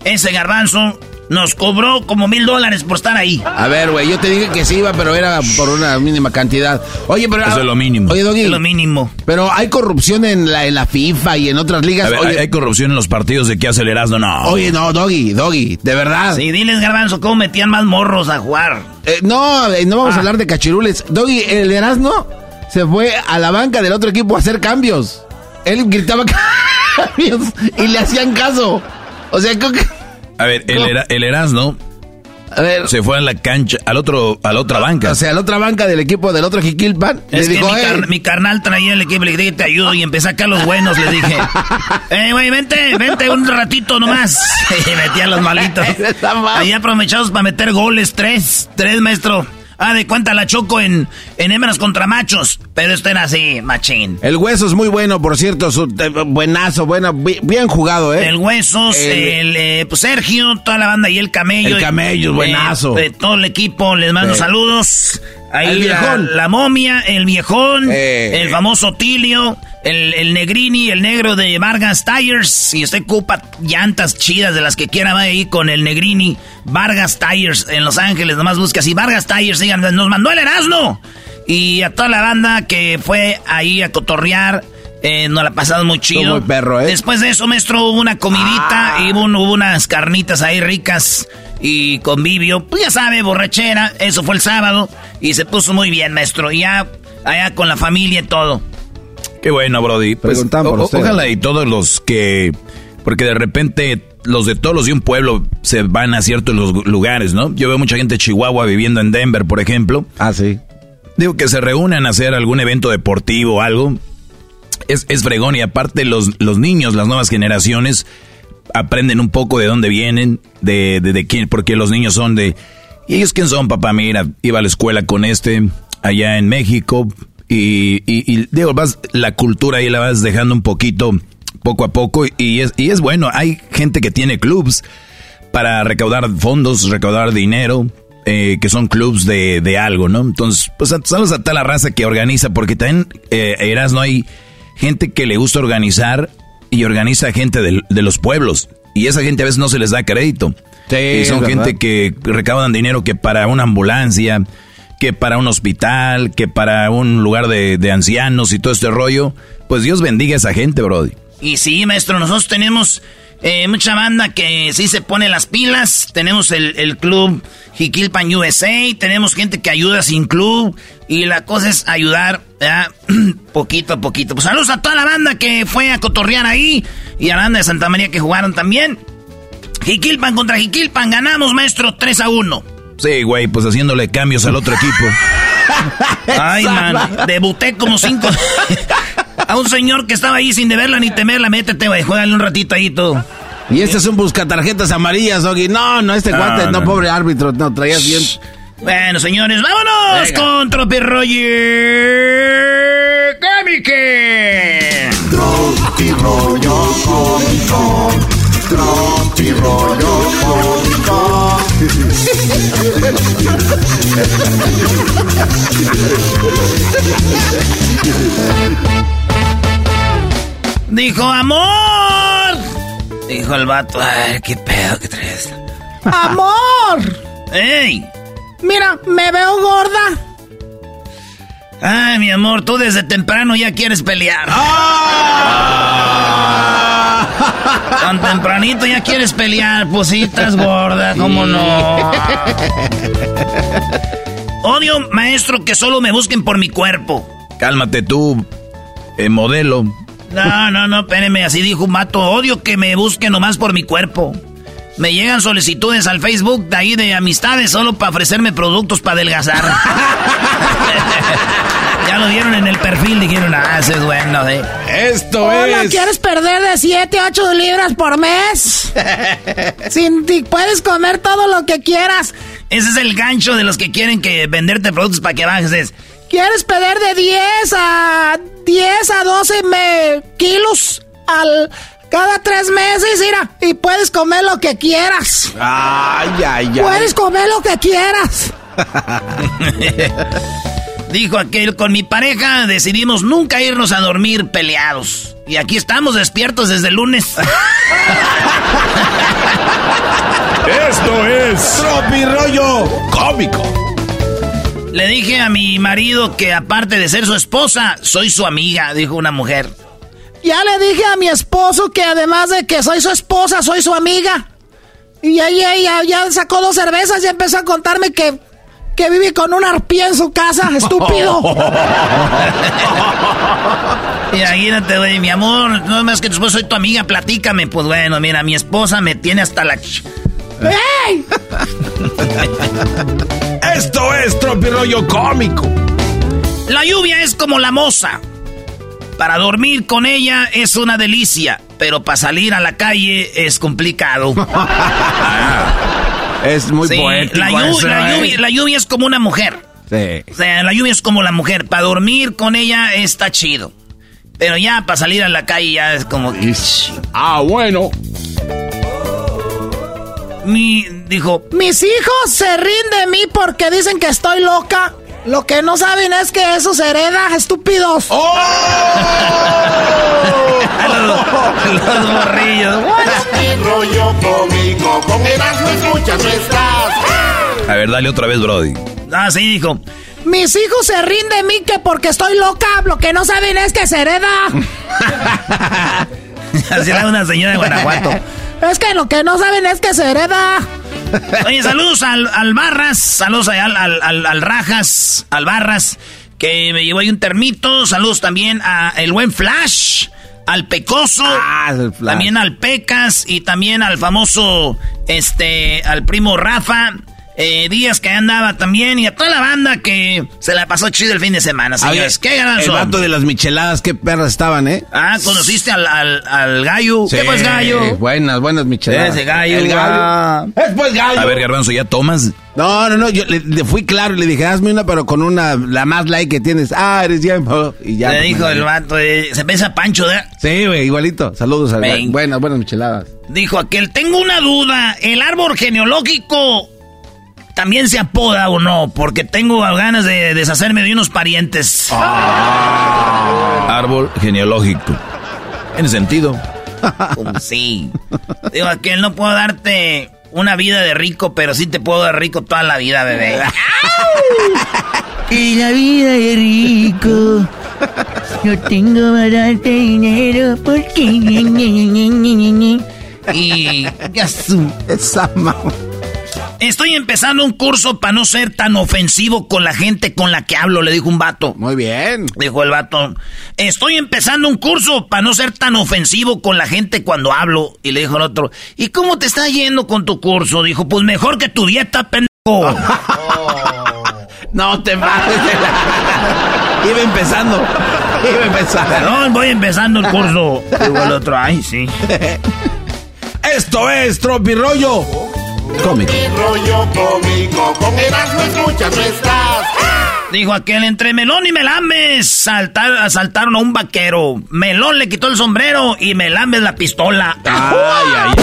Ese garbanzo nos cobró como mil dólares por estar ahí. A ver, güey, yo te dije que sí iba, pero era por una mínima cantidad. Oye, pero... Eso es lo mínimo. Oye, Doggy. Es lo mínimo. Pero hay corrupción en la, en la FIFA y en otras ligas. A ver, Oye, hay, hay corrupción en los partidos de que aceleras, no, no. Oye, no, Doggy, Doggy, de verdad. Sí, diles, garbanzo, cómo metían más morros a jugar. Eh, no, eh, no vamos Ah. a hablar de cachirules. Doggy, el Erasmo se fue a la banca del otro equipo a hacer cambios. Él gritaba cambios y le hacían caso. O sea, creo que... A ver, el. Era- el Erasmo A ver, se fue a la cancha, al otro, a la otra banca. o sea, la otra banca del equipo del otro Jiquilpan Es le que dijo, mi, "Eh, car- mi carnal traía el equipo, le dije, te ayudo y empecé acá los buenos, le dije. Eh, güey, vente, vente un ratito nomás. Y metía los malitos. Ahí aprovechados para meter goles, tres, tres, maestro. Ah, de cuenta la choco en, en hembras contra machos. Pero esto era así, machín. El hueso es muy bueno, por cierto, su- eh, buenazo, bueno, bi- bien jugado, ¿eh? El Huesos, El- el, eh, pues Sergio, toda la banda y el Camello. El Camello, buenazo. eh, todo el equipo, les mando Sí. saludos. Ahí El viejón. la momia, el viejón, Eh. el famoso Tilio, el, el Negrini, el negro de Vargas Tires. Si usted ocupa llantas chidas de las que quiera, va ahí con el Negrini. Vargas Tires en Los Ángeles, nomás busca así. Vargas Tires, digan, nos mandó el Erasmo. Y a toda la banda que fue ahí a cotorrear. Eh, nos la pasamos muy chido. muy perro, ¿eh? Después de eso, maestro, hubo una comidita, Ah. y hubo unas carnitas ahí ricas y convivio. Pues ya sabe, borrachera. Eso fue el sábado y se puso muy bien, maestro. Ya allá con la familia y todo. Qué bueno, Brody. Pues, o- ojalá y todos los que... Porque de repente los de todos los de un pueblo se van a ciertos lugares, ¿no? Yo veo mucha gente de Chihuahua viviendo en Denver, por ejemplo. Ah, sí. Digo que se reúnan a hacer algún evento deportivo o algo. Es, es fregón y aparte los, los niños, las nuevas generaciones, aprenden un poco de dónde vienen, de, de, de quién, porque los niños son de... ¿Y ellos quién son, papá? Mira, iba a la escuela con este allá en México y, digo, vas, la cultura ahí la vas dejando un poquito, poco a poco y es, y es bueno. Hay gente que tiene clubs para recaudar fondos, recaudar dinero, eh, que son clubs de, de algo, ¿no? Entonces, pues saludos a toda la raza que organiza, porque también, eh, Eras, no hay gente que le gusta organizar y organiza gente del- de, los pueblos. Y esa gente a veces no se les da crédito. Sí, y son gente que recaudan dinero que para una ambulancia, que para un hospital, que para un lugar de, de ancianos y todo este rollo. Pues Dios bendiga a esa gente, Brody. Y sí, maestro, nosotros tenemos Eh, mucha banda que sí se pone las pilas. Tenemos el, el club Jiquilpan USA. Tenemos gente que ayuda sin club. Y la cosa es ayudar poquito a poquito. Pues saludos a toda la banda que fue a cotorrear ahí. Y a la banda de Santa María que jugaron también. Jiquilpan contra Jiquilpan. Ganamos, maestro, 3 a 1. Sí, güey, pues haciéndole cambios al otro equipo. Ay, man, debuté como cinco. a un señor que estaba ahí sin deberla ni temerla, métete, güey, juégale un ratito ahí tú. Y este es un buscatarjetas amarillas, Doggy. No, no, este cuate, no, pobre árbitro, no, traías bien. Bueno, señores, vámonos con Tropi Roger. Tropi Rollo Cómico. Tropi Rollo Cómico. Dijo, amor. Dijo el vato, ay, qué pedo que traes. ¡Amor! ¡Ey! Mira, me veo gorda. Ay, mi amor, tú desde temprano ya quieres pelear. ¡Ah! Tan tempranito ya quieres pelear, estás gorda, ¿cómo no? Odio, maestro, que solo me busquen por mi cuerpo. Cálmate tú, eh, modelo. No, no, no, espéreme, así dijo un mato. Odio que me busquen nomás por mi cuerpo. Me llegan solicitudes al Facebook de ahí de amistades solo para ofrecerme productos para adelgazar. ya lo vieron en el perfil, dijeron, ah, ese es bueno, ¿eh? Esto Hola, ¿quieres perder de 7 a 8 libras por mes? Sin ti puedes comer todo lo que quieras. Ese es el gancho de los que quieren que venderte productos para que bajes. Es, ¿Quieres perder de 10 a 10 a 12 me, kilos al cada tres meses, mira, y puedes comer lo que quieras. Ay, ay, ay. Puedes comer lo que quieras. Dijo aquel, con mi pareja decidimos nunca irnos a dormir peleados. Y aquí estamos despiertos desde el lunes. Esto es Tropi Rollo Cómico. Le dije a mi marido que aparte de ser su esposa, soy su amiga, dijo una mujer. Ya le dije a mi esposo que además de que soy su esposa, soy su amiga. Y ahí ella ya, sacó dos cervezas y empezó a contarme que, que vive con un arpía en su casa, estúpido. Imagínate, güey, mi amor, no más que después soy tu amiga, platícame. Pues bueno, mira, mi esposa me tiene hasta la... ¡Ey! Esto es Tropi Rollo Cómico. La lluvia es como la moza. Para dormir con ella es una delicia, pero para salir a la calle es complicado. es muy Sí, poético. la, llu- eso, la ¿eh? lluvia, la lluvia es como una mujer. Sí. O sea, la lluvia es como la mujer. Para dormir con ella está chido. Pero ya para salir a la calle ya es como... Ah, bueno. Mi, dijo, Mis hijos se ríen de mí porque dicen que estoy loca. Lo que no saben es que eso se hereda, estúpidos. ¡Oh! los, los morrillos. Tropi Rollo Cómico. Con Erasmo escuchas no estás. A ver, dale otra vez, Brody. Ah, sí, dijo. Mis hijos se ríen de mí que porque estoy loca. Lo que no saben es que se hereda. Así era una señora de Guanajuato. Es que lo que no saben es que se hereda. Oye, saludos al, al Barras, saludos al, al, al- al Rajas, al Barras, que me llevó ahí un termito. Saludos también a el buen Flash, al Pecoso, Ah, el Flash. también al Pecas y también al famoso, este, al primo Rafa. Eh, Díaz que andaba también y a toda la banda que se la pasó chido el fin de semana, señores. ¿Qué El ganazón? vato de las micheladas, qué perras estaban, ¿eh? Ah, conociste al, al, al gallo. ¿Qué Sí, pues gallo? Buenas, buenas micheladas. Ese gallo, El ah. Es pues gallo. A ver, Garbanzo, ¿ya tomas? No, no, no, yo le, le fui claro y le dije, hazme una, pero con una, la más like que tienes. Ah, eres ya. Y ya. Le pues, dijo el vato, eh, se piensa Pancho, ¿verdad? Sí, güey, igualito. Saludos a Ven. Buenas, buenas micheladas. Dijo aquel, tengo una duda, ¿el árbol genealógico también se apoda o no? Porque tengo ganas de deshacerme de unos parientes. Árbol genealógico. En sentido. Sí. Digo aquel, no puedo darte una vida de rico, pero sí te puedo dar rico toda la vida, bebé. Y la vida de rico. No tengo para darte dinero porque. Y ya su... Esa Estoy empezando un curso para no ser tan ofensivo con la gente con la que hablo, le dijo un vato. Muy bien. Dijo el vato. Estoy empezando un curso para no ser tan ofensivo con la gente cuando hablo. Y le dijo el otro. ¿Y cómo te está yendo con tu curso? Dijo, pues mejor que tu dieta, pendejo. no te pases Iba empezando. Iba empezando. Perdón, voy empezando el curso. Dijo el otro, ay, sí. Esto es Tropirollo cómico. rollo cómico, con Erasmo escuchas no estás. Dijo aquel entre Melón y Melames saltar, asaltaron a un vaquero. Melón le quitó el sombrero y Melames la pistola. Ay, ay.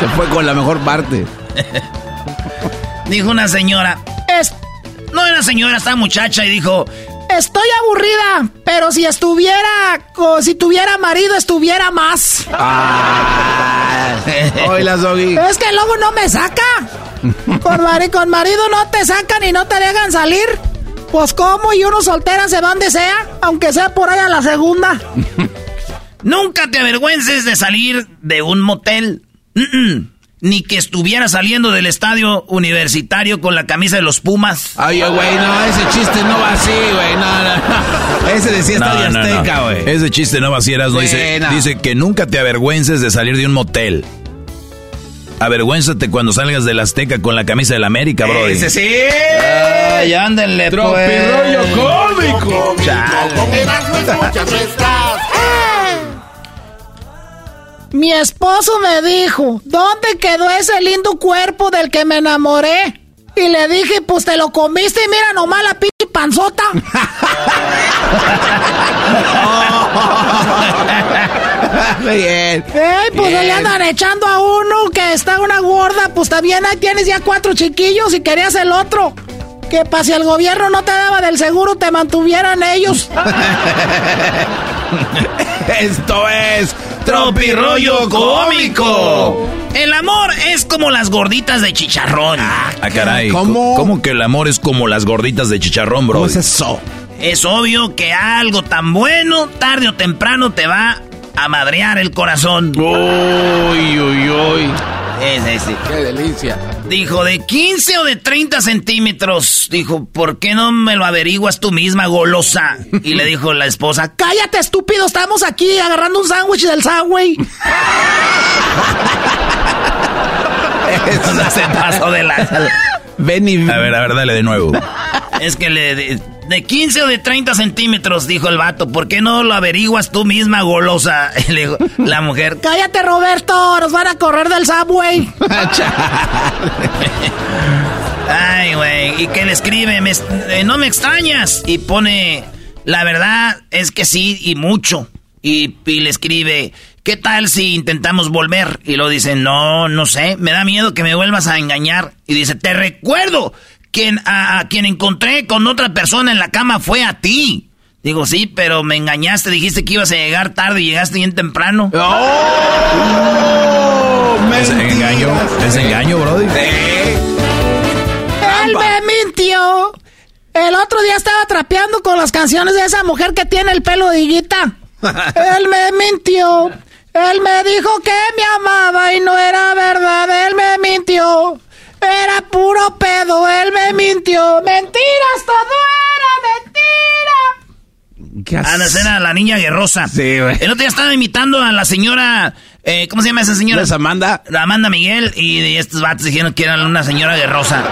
Se fue con la mejor parte. dijo una señora. Es, no era señora, esta muchacha y dijo, Estoy aburrida, pero si estuviera, si tuviera marido, estuviera más. Ah, hola, Es que el lobo no me saca. Con, con marido no te sacan y no te dejan salir. Pues cómo y uno soltera se va donde sea, aunque sea por ahí a la segunda. Nunca te avergüences de salir de un motel ni que estuviera saliendo del estadio universitario con la camisa de los Pumas. Ay, güey, no, ese chiste no va así, güey, no, no, Ese decía Estadio Azteca, güey. Ese chiste no va así, no dice, dice que nunca te avergüences de salir de un motel. Avergüénzate cuando salgas del Azteca con la camisa del América, bro. Ese sí. Ay, ándenle, pues. rollo cómico. Mi esposo me dijo, ¿dónde quedó ese lindo cuerpo del que me enamoré? Y le dije, pues te lo comiste y mira nomás la pinche panzota. bien. Ey, pues le andan echando a uno que está una gorda, pues también ahí tienes ya cuatro chiquillos y querías el otro. Que para si el gobierno no te daba del seguro, te mantuvieran ellos. Esto es Tropirollo Cómico. El amor es como las gorditas de chicharrón. Ah, caray. ¿Cómo? ¿Cómo que el amor es como las gorditas de chicharrón, bro? ¿Cómo es eso? Es obvio que algo tan bueno, tarde o temprano, te va a madrear el corazón. Uy, uy, uy. Sí, sí, Qué delicia. Dijo, ¿de 15 o de 30 centímetros? Dijo, ¿por qué no me lo averiguas tú misma, golosa? Y le dijo la esposa, cállate, estúpido, estamos aquí agarrando un sándwich del Subway. Eso se pasó de la... Ven y... A ver, a ver, dale de nuevo. Es que le... De 15 o de 30 centímetros, dijo el vato. ¿Por qué no lo averiguas tú misma, golosa? Le la mujer. Cállate, Roberto. Nos van a correr del subway. Ay, güey. ¿Y qué le escribe? Eh, no me extrañas. Y pone. La verdad es que sí, y mucho. Y, y le escribe. ¿Qué tal si intentamos volver? Y lo dice, no, no sé, me da miedo que me vuelvas a engañar. Y dice, te recuerdo quien, a, quien encontré con otra persona en la cama fue a ti. Digo, sí, pero me engañaste, dijiste que ibas a llegar tarde y llegaste bien temprano. ¡Oh! ¿Es engaño? ¿Es engaño, Brody? Él me mintió. El otro día estaba trapeando con las canciones de esa mujer que tiene el pelo de higuita. Él me mintió. Él me dijo que me amaba y no era verdad. Él me mintió. Era puro pedo, él me mintió. Mentiras, todo era mentira. ¿Qué haces? Ah, la niña guerrosa. Sí, güey. El otro día estaba imitando a la señora. Eh, ¿Cómo se llama esa señora? ¿Es Amanda? La Amanda Miguel. Y, estos vatos dijeron que era una señora guerrosa.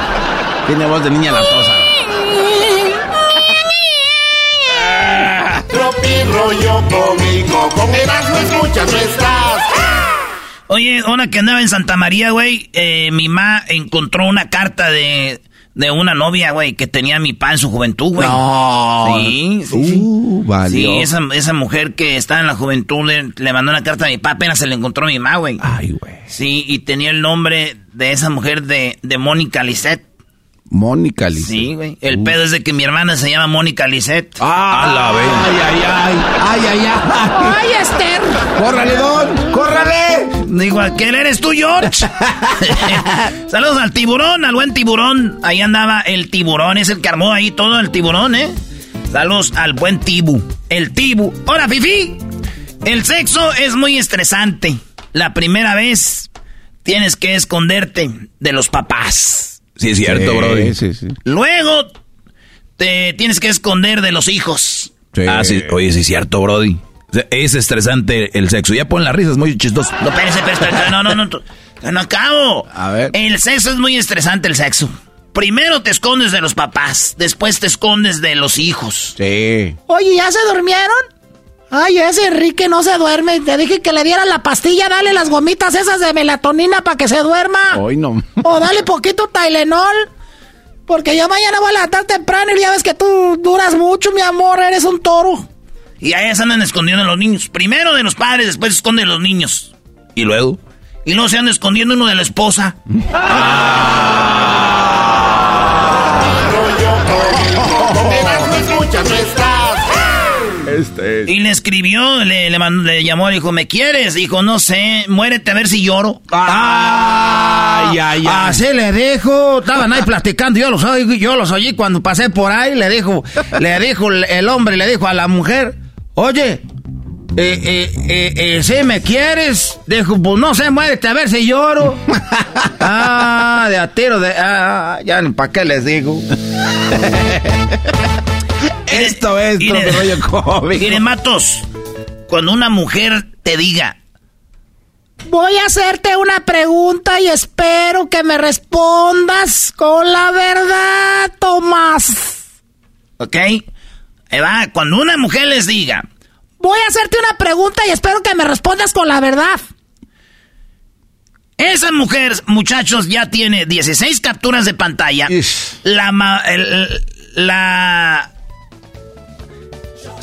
Tiene voz de niña latosa. Tropi rollo cómico. Con Erasmo escuchas no Oye, una que andaba en Santa María, güey, eh, mi mamá encontró una carta de, de una novia, güey, que tenía mi pa en su juventud, güey. No. Sí, sí. Uh, Sí, esa, esa, mujer que está en la juventud le, mandó una carta a mi pa, apenas se le encontró a mi mamá, güey. Ay, güey. Sí, y tenía el nombre de esa mujer de, de Mónica Lisette. Mónica Lisset. Sí, güey. El pedo es de que mi hermana se llama Mónica Lisset. Ah, la vez. Ay, ay, ay. Ay, ay, ay. Ay, Esther. Córrale, don. Córrale. Digo, ¿quién eres tú, George? Saludos al tiburón, al buen tiburón. Ahí andaba el tiburón, es el que armó ahí todo el tiburón, ¿eh? Saludos al buen tibu. El tibu. ¡Hola, Fifi! El sexo es muy estresante. La primera vez tienes que esconderte de los papás. Sí, es cierto, Brody. Sí, sí. Luego te tienes que esconder de los hijos. Ah, sí. Oye, sí es cierto, Brody. Es estresante el sexo. Ya pon la risa, es muy chistoso. No, espérese, espérese, no, no, no, no, no acabo. A ver. El sexo es muy estresante, el sexo. Primero te escondes de los papás, después te escondes de los hijos. Sí. Oye, ¿ya se durmieron? Ay, ese Enrique no se duerme. Te dije que le diera la pastilla, dale las gomitas esas de melatonina para que se duerma. Hoy no. O dale poquito Tylenol. Porque yo mañana voy a levantar temprano y ya ves que tú duras mucho, mi amor, eres un toro. Y ahí se andan escondiendo los niños. Primero de los padres, después se esconden los niños. ¿Y luego? Y luego se anda escondiendo uno de la esposa. Con Este Y le escribió, le, le, mandó- le llamó, le dijo, ¿me quieres? Dijo, no sé, muérete a ver si lloro. Ay, ay, ay. Así le dijo, estaban ahí platicando, yo los oí, yo los oí cuando pasé por ahí, le dijo, le dijo el, hombre, le dijo a la mujer, oye, eh, eh, eh, eh, ¿sí me quieres? Dijo, pues no sé, muérete a ver si lloro. ah, de a tiro de, ah, ya ni para qué les digo. Esto es Tropi rollo cómico. mire, Matos, cuando una mujer te diga, Voy a hacerte una pregunta y espero que me respondas con la verdad, Tomás. ¿ok? Ahí va, cuando una mujer les diga, Voy a hacerte una pregunta y espero que me respondas con la verdad. esa mujer, muchachos, ya tiene 16 capturas de pantalla. La, ma- el- la...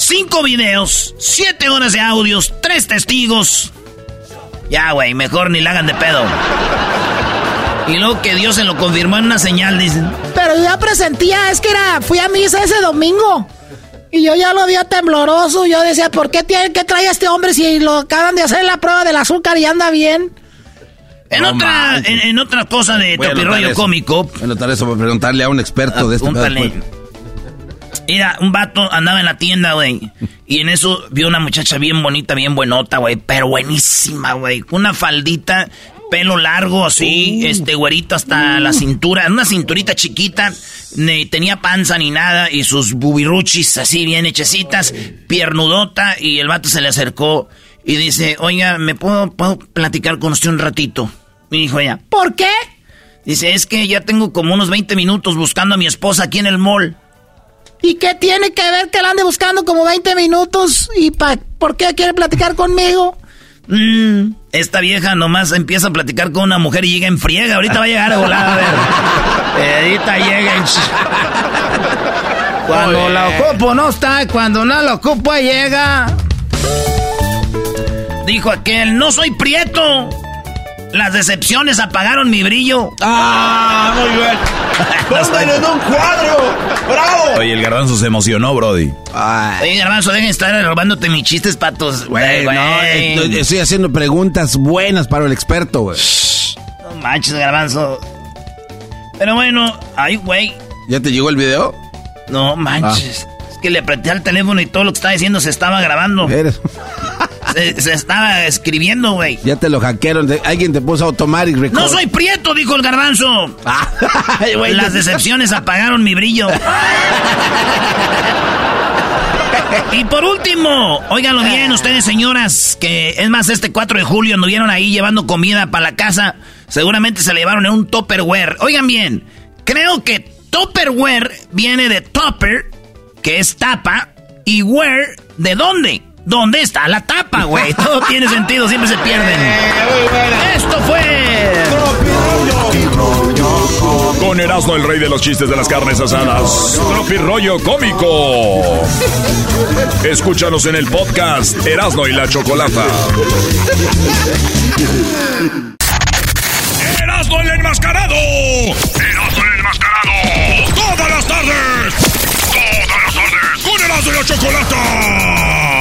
Cinco videos, siete horas de audios, tres testigos. Ya, güey, mejor ni la hagan de pedo. Y luego que Dios se lo confirmó en una señal, dicen. Pero yo ya presentía, es que era, fui a misa ese domingo. Y yo ya lo vi tembloroso. Yo decía, ¿por qué tiene que traer a este hombre si lo acaban de hacer la prueba del azúcar y anda bien? En otra, en, en otra cosa de eso. cómico, Voy a anotar eso para preguntarle a un experto de este. Mira, un vato andaba en la tienda, güey. Y en eso vio una muchacha bien bonita, bien buenota, güey. Pero buenísima, güey. Una faldita, pelo largo, así, este, güerito hasta la cintura. Una cinturita chiquita. Ni tenía panza ni nada. Y sus bubiruchis así bien hechecitas. Piernudota. Y el vato se le acercó y dice, oiga, ¿me puedo, puedo platicar con usted un ratito? Y dijo ella, ¿Por qué? dice, es que ya tengo como unos 20 minutos buscando a mi esposa aquí en el mall. ¿Y qué tiene que ver que la ande buscando como 20 minutos? ¿Y pa, por qué quiere platicar conmigo? Mm, esta vieja nomás empieza a platicar con una mujer y llega en friega. Ahorita va a llegar a volar, a ver. Ahorita llega en... Cuando la ocupo no está, cuando no la ocupo llega. Dijo aquel, no soy prieto. Las decepciones apagaron mi brillo. ¡Ah! Muy bien. Póngale en un cuadro! ¡Bravo! Oye, el garbanzo se emocionó, Brody. Oye, garbanzo, dejen de estar robándote mis chistes, patos. Güey, no, estoy, estoy haciendo preguntas buenas para el experto, güey. No manches, garbanzo. Pero bueno, ay, güey. ¿Ya te llegó el video? No manches. Es que le apreté al teléfono y todo lo que estaba diciendo se estaba grabando. Eres- Se, se estaba escribiendo, güey. Ya te lo hackearon. Alguien te puso automatic record. No soy prieto, dijo el garbanzo. Ay, Las decepciones apagaron mi brillo. y por último, óiganlo bien ustedes señoras, que es más, este 4 de julio anduvieron ahí llevando comida para la casa. Seguramente se la llevaron en un Tupperware. Oigan bien, creo que Tupperware viene de Tupper, que es tapa, y where, ¿de dónde? ¿Dónde está la tapa, güey? Todo tiene sentido, siempre se pierden. Esto fue... Con Erasmo, el rey de los chistes de las carnes asadas. Tropi rollo cómico. Escúchanos en el podcast Erasmo y la Chocolata. ¡Erasmo el enmascarado! ¡Erasmo el enmascarado! ¡Todas las tardes! ¡Todas las tardes! ¡Con Erasmo y la Chocolata!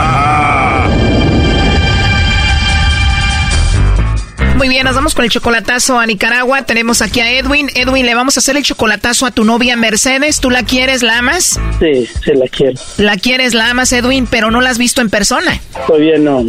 Muy bien, nos vamos con el chocolatazo a Nicaragua. Tenemos aquí a Edwin. Edwin, le vamos a hacer el chocolatazo a tu novia Mercedes. ¿Tú la quieres, la amas? Sí, sí la quiero. La quieres, la amas, Edwin, pero no la has visto en persona. Todavía no.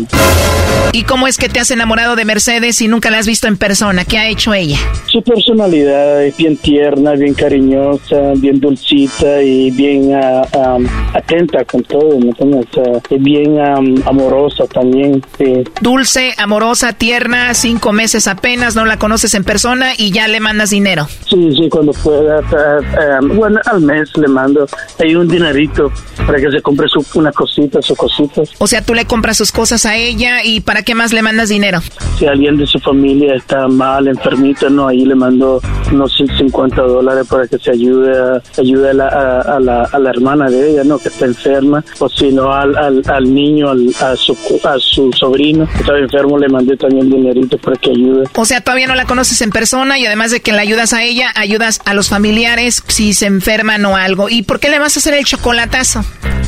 ¿Y cómo es que te has enamorado de Mercedes y nunca la has visto en persona? ¿Qué ha hecho ella? Su personalidad es bien tierna, bien cariñosa, bien dulcita y bien ah, um, atenta con todo, ¿me entiendes? Ah, es bien um, amorosa también. Sí. Dulce, amorosa, tierna, cinco meses apenas, no la conoces en persona y ya le mandas dinero. Sí, sí, cuando pueda. ah, um, bueno, al mes le mando ahí un dinerito para que se compre su, una cosita, sus cositas. O sea, tú le compras sus cosas a ella y ¿para qué más le mandas dinero? Si alguien de su familia está mal, enfermito, no, ahí le mando unos 50 dólares para que se ayude a, ayude a la, a, a la, a la hermana de ella, ¿no? Que está enferma. O si no, al, al, al niño, al, a, su, a su sobrino que estaba enfermo, le mandé también dinerito para que ayude. O sea, todavía no la conoces en persona y además de que la ayudas a ella, ayudas a los familiares si se enferman o algo. ¿Y por qué le vas a hacer el chocolatazo?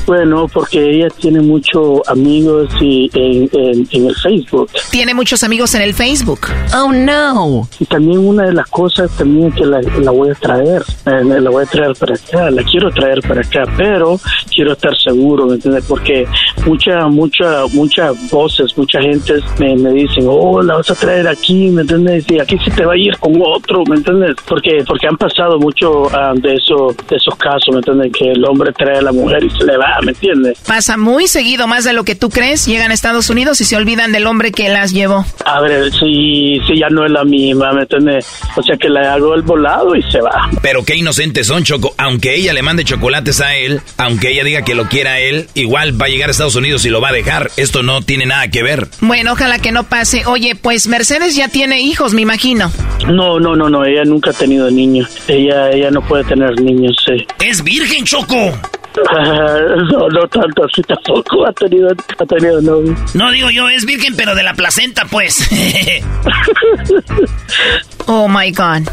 Bueno, porque ella tiene muchos amigos y en, en, en el Facebook. Tiene muchos amigos en el Facebook. Oh, no. Y también una de las cosas también que la, la voy a traer, eh, la voy a traer para acá, la quiero traer para acá, pero quiero estar seguro, ¿me entiendes? Porque muchas, muchas, muchas voces, mucha gente me, me dicen, oh, la vas a traer aquí, ¿me entiendes? Y aquí se te va a ir con otro, ¿me entiendes? Porque, porque han pasado mucho ah, de, eso, de esos casos, ¿me entiendes? Que el hombre trae a la mujer y se le va, ¿me entiendes? Pasa muy seguido, más de lo que tú crees. Llegan a Estados Unidos y se olvidan del hombre que las llevó. A ver, si, si ya no es la misma, ¿me entiendes? O sea que le hago el volado y se va. Pero qué inocentes son, Choco. Aunque ella le mande chocolates a él, aunque ella diga que lo quiera a él, igual va a llegar a Estados Unidos y lo va a dejar. Esto no tiene nada que ver. Bueno, ojalá que no pase. Oye, pues Mercedes ya tiene hijos, me imagino. No, no, no, no, ella nunca ha tenido niños. Ella, ella no puede tener niños, sí. ¡Es virgen, Choco! No, no tanto así tampoco ha tenido, ha tenido novio. No digo yo, es virgen, pero de la placenta, pues. Oh my God.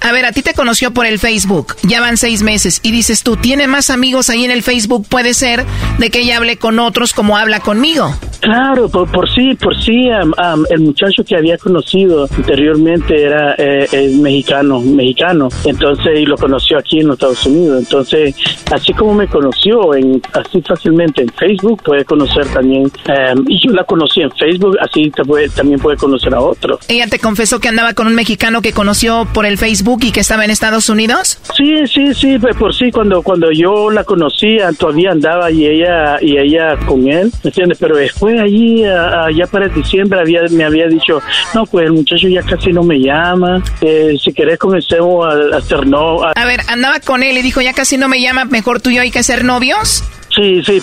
A ver, a ti te conoció por el Facebook. Ya van seis meses. Y dices tú, tiene más amigos ahí en el Facebook. Puede ser de que ella hable con otros como habla conmigo. Claro, por, por sí, por sí, am, am, el muchacho que había conocido anteriormente era eh, es mexicano, mexicano, entonces y lo conoció aquí en los Estados Unidos, entonces así como me conoció en así fácilmente en Facebook puede conocer también am, y yo la conocí en Facebook, así te puede- también puede conocer a otro. Ella te confesó que andaba con un mexicano que conoció por el Facebook y que estaba en Estados Unidos. Sí, sí, sí, pues por sí cuando cuando yo la conocía todavía andaba y ella y ella con él, ¿me entiendes? Pero después allí a- a- ya para diciembre había me había dicho, no, pues el muchacho ya casi no me llama, eh, si querés comencemos a, a hacer no, a- A ver, andaba con él y dijo, ya casi no me llama, mejor tú y yo hay que ser novios. Sí, sí.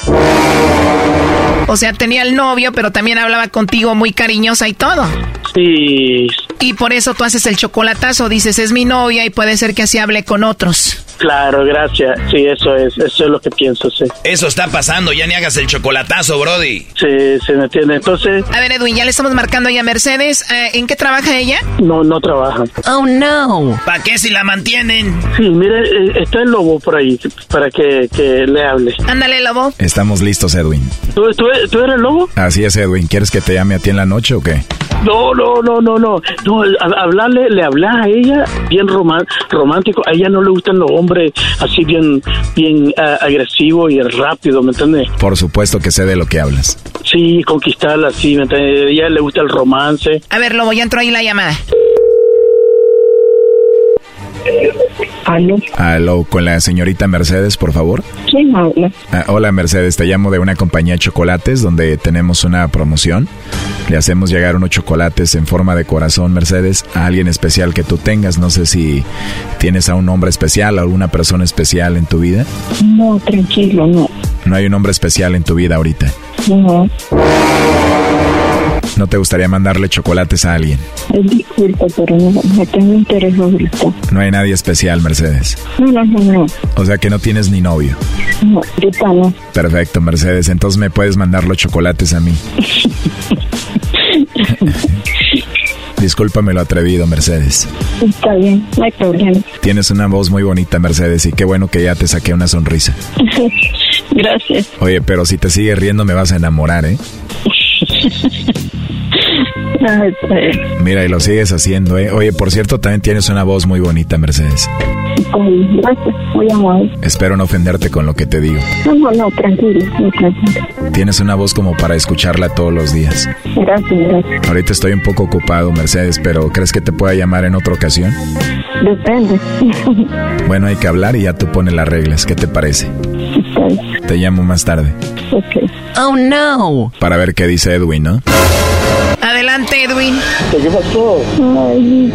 O sea, tenía el novio, pero también hablaba contigo muy cariñosa y todo. Sí. Y por eso tú haces el chocolatazo, dices, es mi novia y puede ser que así hable con otros. Claro, gracias. Sí, eso es, eso es lo que pienso, sí. Eso está pasando, ya ni hagas el chocolatazo, Brody. Sí, se me entiende. Entonces, A ver, Edwin, ya le estamos marcando ya a Mercedes. Eh, ¿En qué trabaja ella? no, no trabaja. Oh, no. ¿Para qué si la mantienen? Sí, mire, eh, está el lobo por ahí para que, que le hable. Ándale, lobo. Estamos listos, Edwin. ¿Tú, tú, tú eres el lobo? Así es, Edwin. ¿Quieres que te llame a ti en la noche o qué? No, no, no, no, no. no hablarle, le hablas a ella bien romántico. A ella no le gustan los hombres así bien, bien ah, agresivos y rápido, ¿me entiendes? Por supuesto que sé de lo que hablas. Sí, conquistarla así, ¿me entiendes? A ella le gusta el romance. A ver, lobo, ya entró ahí la llamada. Aló. Aló, con la señorita Mercedes, por favor. ¿Quién habla? Ah, hola Mercedes, te llamo de una compañía de chocolates donde tenemos una promoción. Le hacemos llegar unos chocolates en forma de corazón, Mercedes, a alguien especial que tú tengas. No sé si tienes a un hombre especial, a alguna persona especial en tu vida. No, tranquilo, no. No hay un hombre especial en tu vida ahorita. No. ¿No te gustaría mandarle chocolates a alguien? Disculpa, pero no, no tengo interés ahorita. No hay nadie especial, Mercedes. No, no, no, no. O sea que no tienes ni novio. No, ahorita no. Perfecto, Mercedes. Entonces me puedes mandar los chocolates a mí. Discúlpame lo atrevido, Mercedes. Está bien, no hay problema. Tienes una voz muy bonita, Mercedes, y qué bueno que ya te saqué una sonrisa. Gracias. Oye, pero si te sigues riendo me vas a enamorar, ¿eh? Mira, y lo sigues haciendo, ¿eh? Oye, por cierto, también tienes una voz muy bonita, Mercedes. Gracias, muy amable. Espero no ofenderte con lo que te digo. No, no, no, tranquilo, tranquilo. Tienes una voz como para escucharla todos los días. Gracias, gracias. Ahorita estoy un poco ocupado, Mercedes, pero ¿crees que te pueda llamar en otra ocasión? Depende. Bueno, hay que hablar y ya tú pones las reglas. ¿Qué te parece? Bien. Te llamo más tarde. Ok. Oh, no. Para ver qué dice Edwin, ¿no? Adelante, Edwin. ¿Qué pasó? Ay,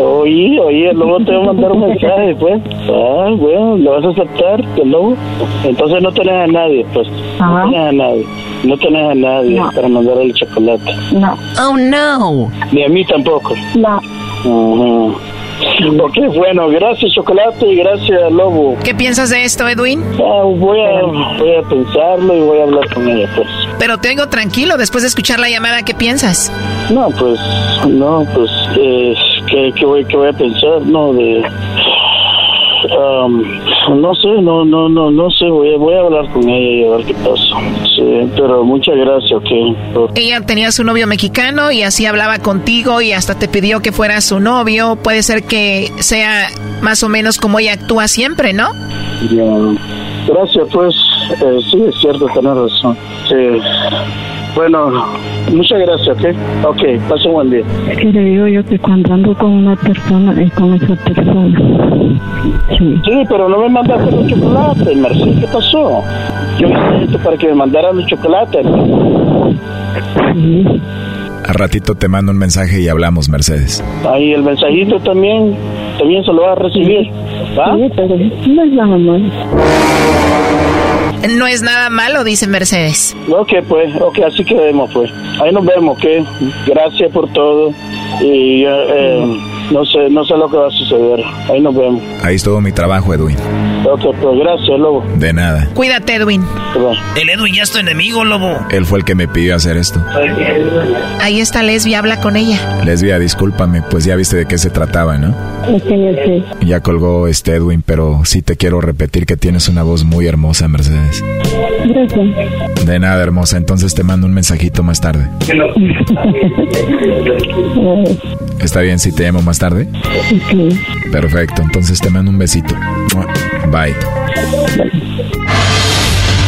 oye, oye, luego te voy a mandar un mensaje, pues. Ah, bueno, ¿lo vas a aceptar, el lobo? Entonces no tenés a nadie, pues. Ajá. No tenés a nadie. No tenés a nadie No. para mandar el chocolate. No. Oh, no. Ni a mí tampoco. No. Ujú. Ok, bueno, gracias Chocolate y gracias Lobo. ¿Qué piensas de esto, Edwin? Ah, voy, a, voy a pensarlo y voy a hablar con ella, pues. Pero te oigo tranquilo después de escuchar la llamada. ¿Qué piensas? No, pues, no, pues, eh, ¿qué, qué voy, ¿qué voy a pensar? No, de... no sé, no, no, no, no sé, voy, a- voy a hablar con ella y a ver qué pasa. Sí, pero muchas gracias, ok. Ella tenía su novio mexicano y así hablaba contigo y hasta te pidió que fueras su novio. Puede ser que sea más o menos como ella actúa siempre, ¿no? Ya. Gracias, pues, eh, sí, es cierto, tenés razón. Sí. Bueno, muchas gracias, ¿ok? Ok, pase un buen día. Es que le digo yo que cuando ando con una persona es con esa persona. Sí. Sí, pero no me mandaste los chocolates, Mercedes, ¿qué pasó? Yo hice esto para que me mandaran los chocolates. A ratito te mando un mensaje y hablamos, Mercedes. Ahí el mensajito también, también se lo vas a recibir. ¿Va? Sí, pero no es nada mal. No es nada malo, dice Mercedes. Ok, pues, ok, así quedemos, pues. Ahí nos vemos, ¿ok? Gracias por todo. Y eh, eh, no sé no sé lo que va a suceder. Ahí nos vemos. Ahí estuvo mi trabajo, Edwin. Ok, pues gracias, Lobo. De nada. Cuídate, Edwin. El Edwin ya es tu enemigo, lobo. Él fue el que me pidió hacer esto. Ahí está Lesbia, habla con ella. Lesbia, discúlpame, pues ya viste de qué se trataba, ¿no? Yo sé. Ya colgó este Edwin, pero sí te quiero repetir que tienes una voz muy hermosa, Mercedes. Gracias. De nada, hermosa. Entonces te mando un mensajito más tarde. ¿Está bien si te llamo más tarde? Ok. Perfecto. Entonces te mando un besito. Mua. Bye.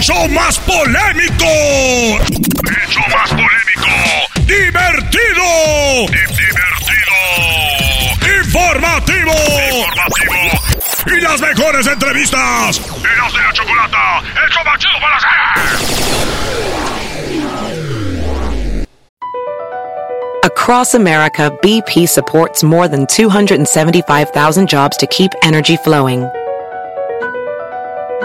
¡El show más polémico! ¡El show más polémico! ¡Divertido! ¡Divertido! ¡Informativo! ¡Informativo! ¡Y las mejores entrevistas! ¡Eras de la chocolata! ¡El show más para! Across America, BP supports more than 275,000 jobs to keep energy flowing.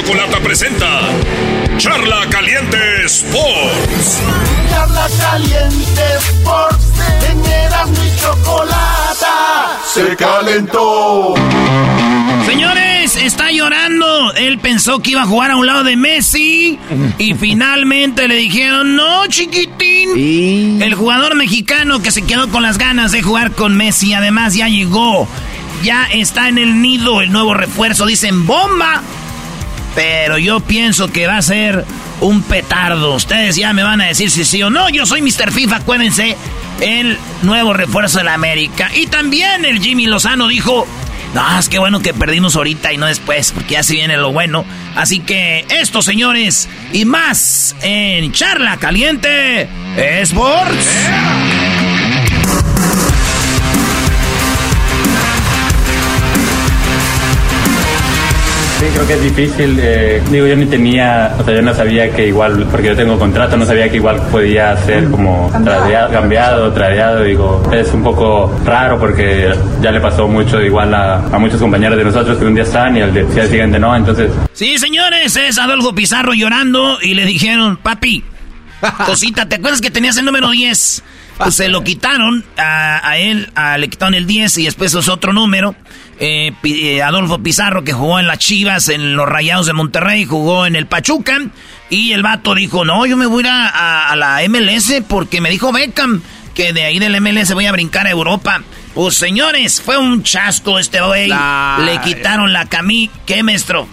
Chocolata presenta Charla Caliente Sports. Charla Caliente Sports. En mi Chocolata se calentó. Señores, está llorando. Él pensó que iba a jugar a un lado de Messi. Y finalmente le dijeron, no, chiquitín. El jugador mexicano que se quedó con las ganas de jugar con Messi. Además, ya llegó. Ya está en el nido el nuevo refuerzo. Dicen bomba. Pero yo pienso que va a ser un petardo. Ustedes ya me van a decir si sí o no. Yo soy Mr. FIFA, acuérdense. El nuevo refuerzo de la América. Y también el Jimmy Lozano dijo: No, es que bueno que perdimos ahorita y no después, porque ya se viene lo bueno. Así que esto, señores, y más en Charla Caliente Sports. Sí, creo que es difícil. Eh, digo, yo ni tenía, o sea, yo no sabía que igual, porque yo tengo contrato, no sabía que igual podía ser como tradeado, cambiado, tradeado. Digo, es un poco raro porque ya le pasó mucho igual a, a muchos compañeros de nosotros que un día están y al día siguiente no, entonces... Sí, señores, es Adolfo Pizarro llorando y le dijeron, papi, cosita, ¿te acuerdas que tenías el número 10? Pues se lo quitaron a, él, le quitaron el 10 y después es otro número. Eh, eh, Adolfo Pizarro, que jugó en las Chivas, en los Rayados de Monterrey, jugó en el Pachuca. Y el vato dijo, no, yo me voy a, a, la MLS porque me dijo Beckham que de ahí del MLS voy a brincar a Europa. Pues señores, fue un chasco este güey. Le quitaron la camí. ¿Qué, maestro?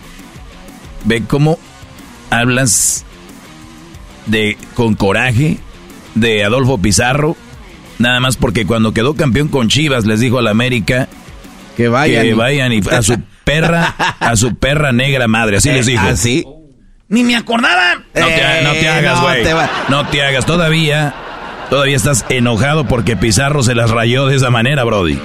Ve cómo hablas de con coraje de Adolfo Pizarro. Nada más porque cuando quedó campeón con Chivas les dijo a la América que vayan, que vayan y a su perra, a su perra negra madre, así les dijo. Así. ¿Ah, Ni me acordaba. No te, no te eh, hagas, güey. No, te hagas. Todavía, todavía estás enojado porque Pizarro se las rayó de esa manera, Brody.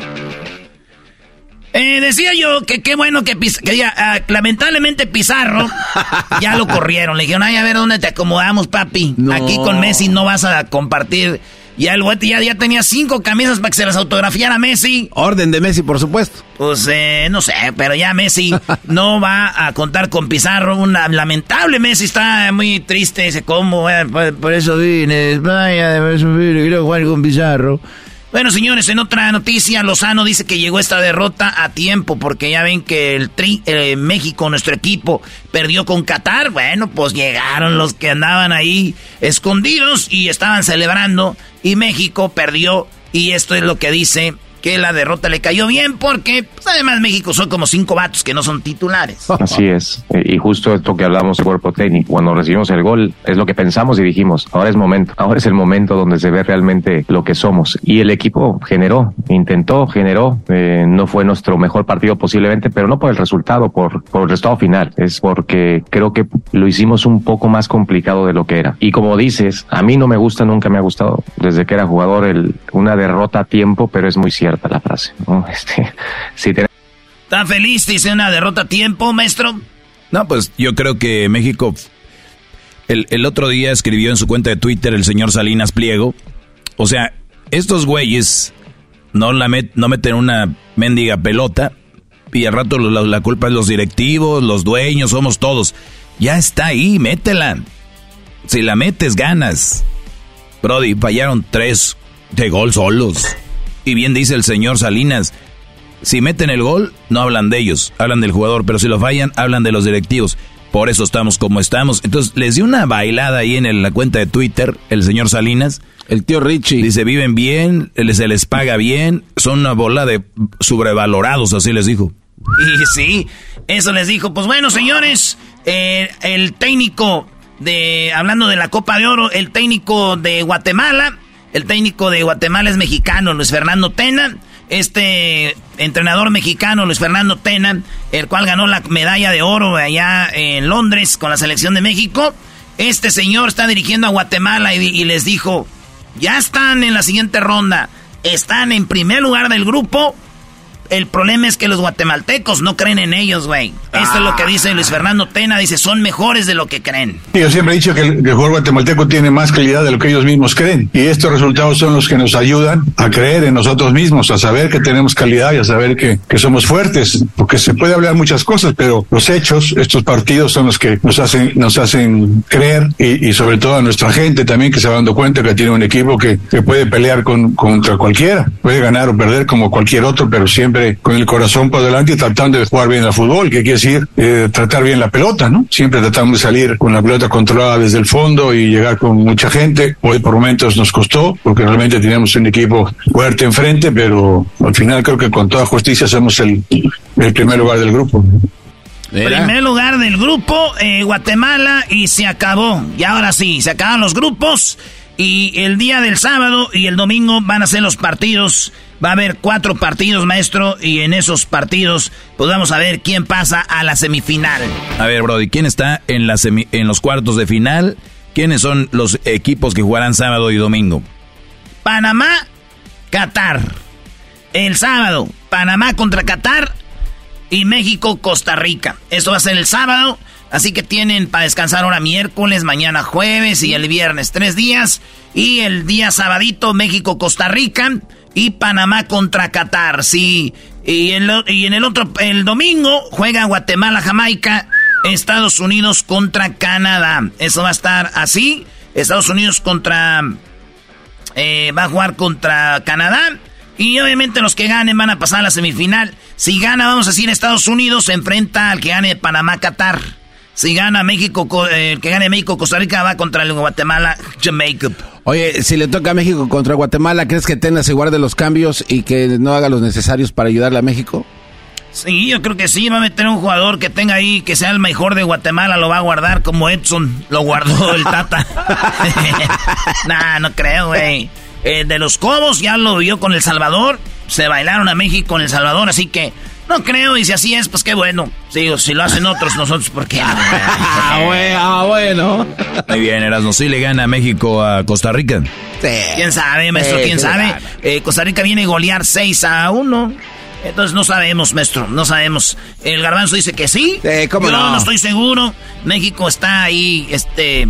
Eh, decía yo que qué bueno que, que ah, lamentablemente Pizarro ya lo corrieron. Le dijeron, ay, a ver dónde te acomodamos, papi. Aquí con Messi no vas a compartir ya el ya, ya tenía cinco camisas para que se las autografiara Messi. Orden de Messi, por supuesto. Pues eh, no sé, pero ya Messi no va a contar con Pizarro. Una lamentable Messi está muy triste. Dice, ¿cómo? por, eso vine España, por eso vine, quiero jugar con Pizarro. Bueno, señores, en otra noticia, Lozano dice que llegó esta derrota a tiempo porque ya ven que el tri, eh, México, nuestro equipo, perdió con Qatar. Bueno, pues llegaron los que andaban ahí escondidos y estaban celebrando y México perdió y esto es lo que dice que la derrota le cayó bien porque pues, además México son como cinco vatos que no son titulares. Así es. Y justo esto que hablamos de cuerpo técnico, cuando recibimos el gol, es lo que pensamos y dijimos, ahora es momento, ahora es el momento donde se ve realmente lo que somos. Y el equipo generó, intentó, generó, eh, no fue nuestro mejor partido posiblemente, pero no por el resultado, por, por el resultado final, es porque creo que lo hicimos un poco más complicado de lo que era. Y como dices, a mí no me gusta, nunca me ha gustado, desde que era jugador, el, una derrota a tiempo, pero es muy cierto la frase. Este, ¿Está feliz? Dice una derrota a tiempo, maestro. No, pues yo creo que México. El, el otro día escribió en su cuenta de Twitter el señor Salinas Pliego. O sea, estos güeyes no, la no meten una mendiga pelota y al rato la, la, culpa es los directivos, los dueños, somos todos. Ya está ahí, métela. Si la metes, ganas. Brody, fallaron tres de gol solos. Y bien dice el señor Salinas, si meten el gol, no hablan de ellos, hablan del jugador, pero si lo fallan, hablan de los directivos. Por eso estamos como estamos. Entonces, les dio una bailada ahí en la cuenta de Twitter, el señor Salinas. El tío Richie. Dice, viven bien, se les paga bien, son una bola de sobrevalorados, así les dijo. Y sí, eso les dijo. Pues bueno, señores, eh, el técnico de, hablando de la Copa de Oro, el técnico de Guatemala el técnico de Guatemala es mexicano, Luis Fernando Tena. Este entrenador mexicano, Luis Fernando Tena, el cual ganó la medalla de oro allá en Londres con la selección de México. Este señor está dirigiendo a Guatemala y, les dijo, ya están en la siguiente ronda, están en primer lugar del grupo, El problema es que los guatemaltecos no creen en ellos, güey. Esto es lo que dice Luis Fernando Tena. Dice, son mejores de lo que creen. Yo siempre he dicho que el, jugador guatemalteco tiene más calidad de lo que ellos mismos creen. Y estos resultados son los que nos ayudan a creer en nosotros mismos, a saber que tenemos calidad y a saber que, que somos fuertes. Porque se puede hablar muchas cosas, pero los hechos, estos partidos son los que nos hacen, nos hacen creer y, sobre todo a nuestra gente también que se va dando cuenta que tiene un equipo que, que puede pelear con, contra cualquiera. Puede ganar o perder como cualquier otro, pero siempre con el corazón por delante y tratando de jugar bien al fútbol, que quiere decir eh, tratar bien la pelota, ¿no? Siempre tratamos de salir con la pelota controlada desde el fondo y llegar con mucha gente. Hoy por momentos nos costó, porque realmente teníamos un equipo fuerte enfrente, pero al final creo que con toda justicia somos el, el primer lugar del grupo. Primer lugar del grupo, eh, Guatemala, y se acabó. Y ahora sí, se acaban los grupos. Y el día del sábado y el domingo van a ser los partidos. Va a haber cuatro partidos, maestro, y en esos partidos pues vamos a ver quién pasa a la semifinal. A ver, Brody, ¿quién está en, la en los cuartos de final? ¿Quiénes son los equipos que jugarán sábado y domingo? Panamá, Qatar. El sábado, Panamá contra Qatar y México, Costa Rica. Eso va a ser el sábado. Así que tienen para descansar ahora miércoles, mañana jueves y el viernes tres días. Y el día sabadito México, Costa Rica y Panamá contra Qatar. Sí. Y en, y en el otro, el domingo juega Guatemala, Jamaica, Estados Unidos contra Canadá. Eso va a estar así. Estados Unidos contra... Eh, va a jugar contra Canadá. Y obviamente los que ganen van a pasar a la semifinal. Si gana, vamos a decir, Estados Unidos se enfrenta al que gane Panamá-Qatar. Si gana México, eh, el que gane México, Costa Rica va contra el Guatemala, Jamaica. Oye, si le toca a México contra Guatemala, ¿crees que Tena se guarde los cambios y que no haga los necesarios para ayudarle a México? Sí, yo creo que sí, va a meter un jugador que tenga ahí, que sea el mejor de Guatemala, lo va a guardar como Edson, lo guardó el Tata. nah, no creo, güey. Eh, de los Cobos ya lo vio con El Salvador, se bailaron a México con El Salvador, así que no creo, y si así es, pues qué bueno. Sí, si lo hacen otros, nosotros, ¿por qué? ah, bueno, ah, bueno. Muy bien, Erasmo, ¿sí le gana México a Costa Rica? Sí. ¿Quién sabe, maestro? ¿Quién sabe? Eh, Costa Rica viene a golear 6 a 1. Entonces no sabemos, maestro, no sabemos. El garbanzo dice que sí. ¿cómo Yo no? no estoy seguro. México está ahí, este,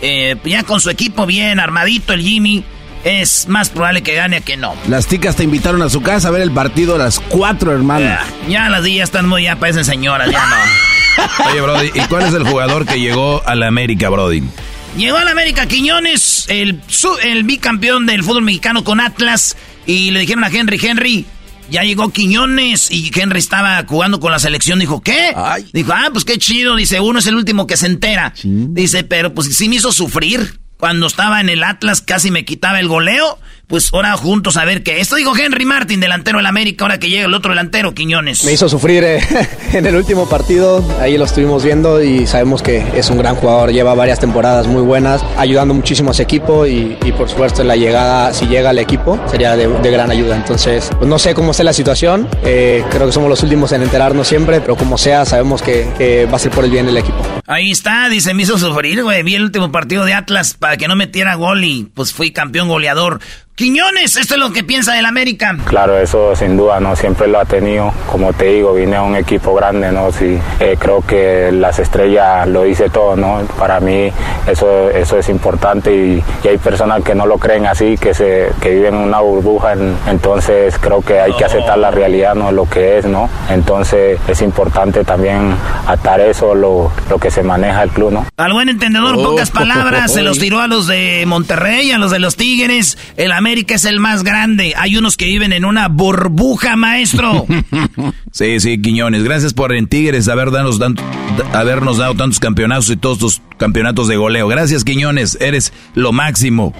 eh, ya con su equipo bien armadito, el Jimmy es más probable que gane que no. Las ticas te invitaron a su casa a ver el partido a las cuatro, hermano. Ya, ya las días están muy, ya parecen señoras, ya no. Oye, Brody, ¿y cuál es el jugador que llegó a la América, Brody? Llegó a la América Quiñones, el, el bicampeón del fútbol mexicano con Atlas, y le dijeron a Henry, Henry, ya llegó Quiñones y Henry estaba jugando con la selección. Dijo, ¿qué? Dijo, ah, pues qué chido. Dice, uno es el último que se entera. Dice, pero pues sí me hizo sufrir. Cuando estaba en el Atlas casi me quitaba el goleo pues ahora juntos a ver qué. Esto dijo Henry Martin, delantero del América, ahora que llega el otro delantero, Quiñones. Me hizo sufrir eh, en el último partido, ahí lo estuvimos viendo y sabemos que es un gran jugador, lleva varias temporadas muy buenas, ayudando muchísimo a ese equipo y, por supuesto la llegada, si llega al equipo, sería de, gran ayuda. Entonces, pues no sé cómo está la situación, eh, creo que somos los últimos en enterarnos siempre, pero como sea, sabemos que, que va a ser por el bien del equipo. Ahí está, dice, me hizo sufrir, güey, vi el último partido de Atlas para que no metiera gol y pues fui campeón goleador. Quiñones, esto es lo que piensa del América. Claro, eso sin duda, ¿no? Siempre lo ha tenido. Como te digo, vine a un equipo grande, ¿no? Sí, eh, creo que las estrellas lo dice todo, ¿no? Para mí eso, eso es importante y, hay personas que no lo creen así, que, se, que viven en una burbuja. entonces creo que hay que aceptar la realidad, ¿no? Lo que es, ¿no? Entonces es importante también atar eso, lo, lo que se maneja el club, ¿no? Al buen entendedor, pocas palabras, se los tiró a los de Monterrey, a los de los Tigres, el América es el más grande. Hay unos que viven en una burbuja, maestro. sí, sí, Quiñones. Gracias por en Tigres haber danos, habernos dado tantos campeonatos y todos tus campeonatos de goleo. Gracias, Quiñones. Eres lo máximo.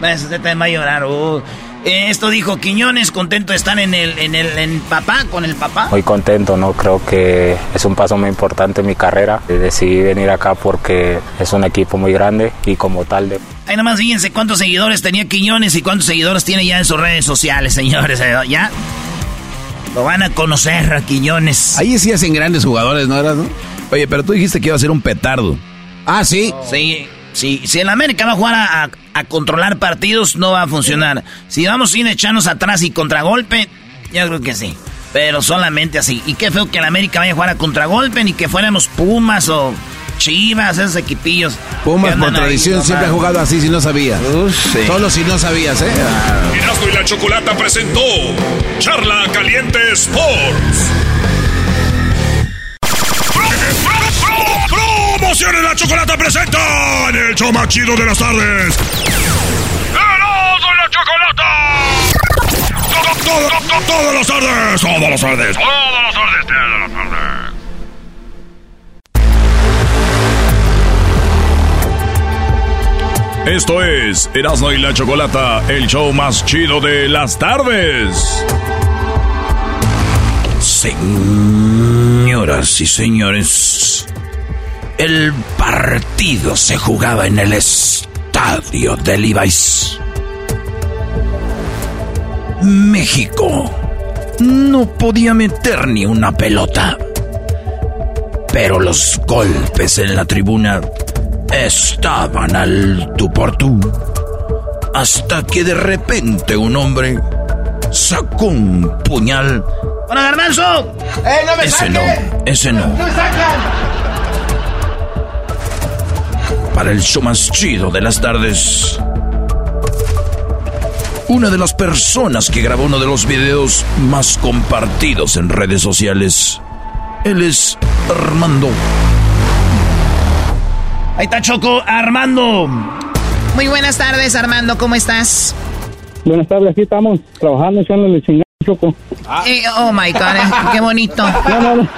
Usted te va a llorar. Uh. Esto dijo Quiñones, contento de estar en el, en el en papá, con el papá. Muy contento, ¿no? Creo que es un paso muy importante en mi carrera. Decidí venir acá porque es un equipo muy grande y como tal de... Ahí nomás fíjense cuántos seguidores tenía Quiñones y cuántos seguidores tiene ya en sus redes sociales, señores. ¿eh? ¿Ya? Lo van a conocer a Quiñones. Ahí sí hacen grandes jugadores, ¿no eras, no? Oye, pero tú dijiste que iba a ser un petardo. Ah, sí. Sí. Si, si el América va a jugar a, controlar partidos, no va a funcionar. Si vamos sin echarnos atrás y contragolpe, Yo creo que sí. Pero solamente así. Y qué feo que el América vaya a jugar a contragolpe, ni que fuéramos Pumas o Chivas, esos equipillos. Pumas por tradición siempre ha jugado así si no sabías. Solo si no sabías, ¿eh? Erasmo y la Chocolata presentó Charla Caliente Sports. La Chocolata presenta en el show más chido de las tardes. ¡Erasmo y la Chocolata! Todas las tardes, todas las tardes, todas las tardes, todas las tardes. Esto es Erasmo y la Chocolata, el show más chido de las tardes. Señoras y señores, el partido se jugaba en el estadio de Levi's. México no podía meter ni una pelota. Pero los golpes en la tribuna estaban al tú por tú. Hasta que de repente un hombre sacó un puñal. ¡Para Garbanzo! ¡Eh, no me ese no, ese no. ¡No me sacan! Para el show más chido de las tardes. Una de las personas que grabó uno de los videos más compartidos en redes sociales. Él es Armando. Ahí está Choco, Armando. Muy buenas tardes, Armando, ¿cómo estás? Buenas tardes, aquí estamos trabajando, echándole chingada, Choco. Eh, oh my God, eh, qué bonito. No, no, no.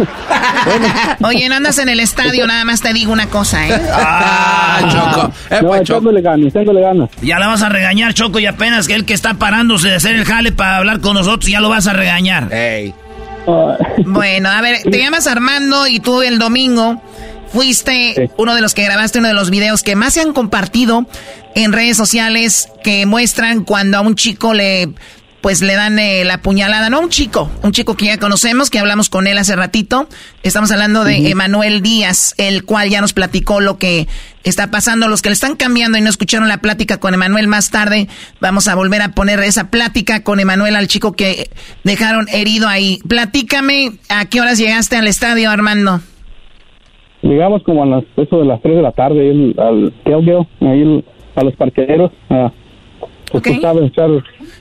Oye, no andas en el estadio, nada más te digo una cosa, ¿eh? Ah, Choco. no, echándole ganas, echándole ganas. Ya la vas a regañar, Choco, y apenas que el que está parándose de hacer el jale para hablar con nosotros, ya lo vas a regañar. Bueno, a ver, te llamas Armando y tú el domingo fuiste uno de los que grabaste uno de los videos que más se han compartido en redes sociales que muestran cuando a un chico le pues le dan eh, la puñalada, no un chico, un chico que ya conocemos, que hablamos con él hace ratito. Estamos hablando de Emanuel Díaz, el cual ya nos platicó lo que está pasando. Los que le están cambiando y no escucharon la plática con Emanuel más tarde, vamos a volver a poner esa plática con Emanuel al chico que dejaron herido ahí. Platícame, ¿a qué horas llegaste al estadio, Armando? Llegamos como a las, eso de las 3 de la tarde ahí al tailgate, ahí el- a los parqueros. A, pues, echar- echar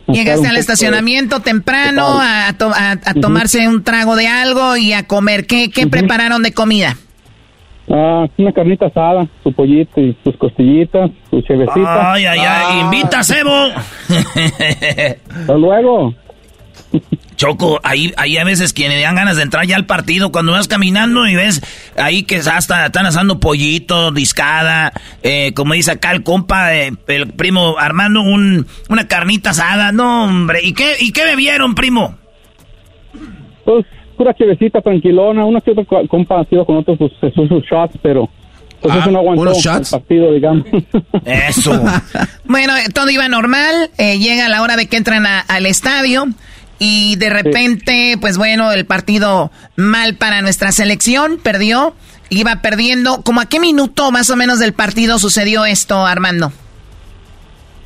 Llegaste al estacionamiento temprano a, to- a- a tomarse un trago de algo y a comer. ¿Qué, qué prepararon de comida? Ah, una carnita asada, su pollito y sus costillitas, su chevecita. Ay, ay, ay, invita, Sebo. Hasta luego. Choco, ahí, ahí a veces quienes le dan ganas de entrar ya al partido, cuando vas caminando y ves ahí que hasta están asando pollito, discada, eh, como dice acá el compa, eh, el primo Armando, un, una carnita asada, no hombre, ¿y qué, y qué bebieron, primo? Pues pura chevecita tranquilona, una que otra co- compa ha sido con otros pues, sus, sus shots, pero pues Ah, eso no aguantó ¿unos el shots? partido, digamos. Eso. Bueno, eh, todo iba normal. eh, llega la hora de que entran a- al estadio. Y de repente, pues bueno, el partido mal para nuestra selección. Perdió. Iba perdiendo. ¿Cómo a qué minuto más o menos del partido sucedió esto, Armando?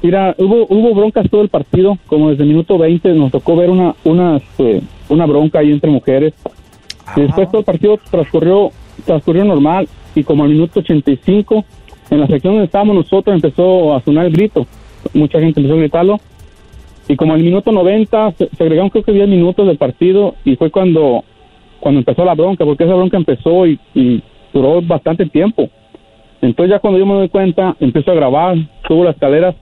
Mira, hubo, hubo broncas todo el partido, como desde el minuto 20 nos tocó ver una, una, este, una bronca ahí entre mujeres. Y después todo el partido transcurrió, transcurrió normal y como al minuto 85, en la sección donde estábamos nosotros empezó a sonar el grito. Mucha gente empezó a gritarlo. Y como al minuto 90 se, se agregaron creo que 10 minutos del partido y fue cuando, cuando empezó la bronca, porque esa bronca empezó y, y duró bastante tiempo. Entonces ya cuando yo me doy cuenta, empiezo a grabar, subo las escaleras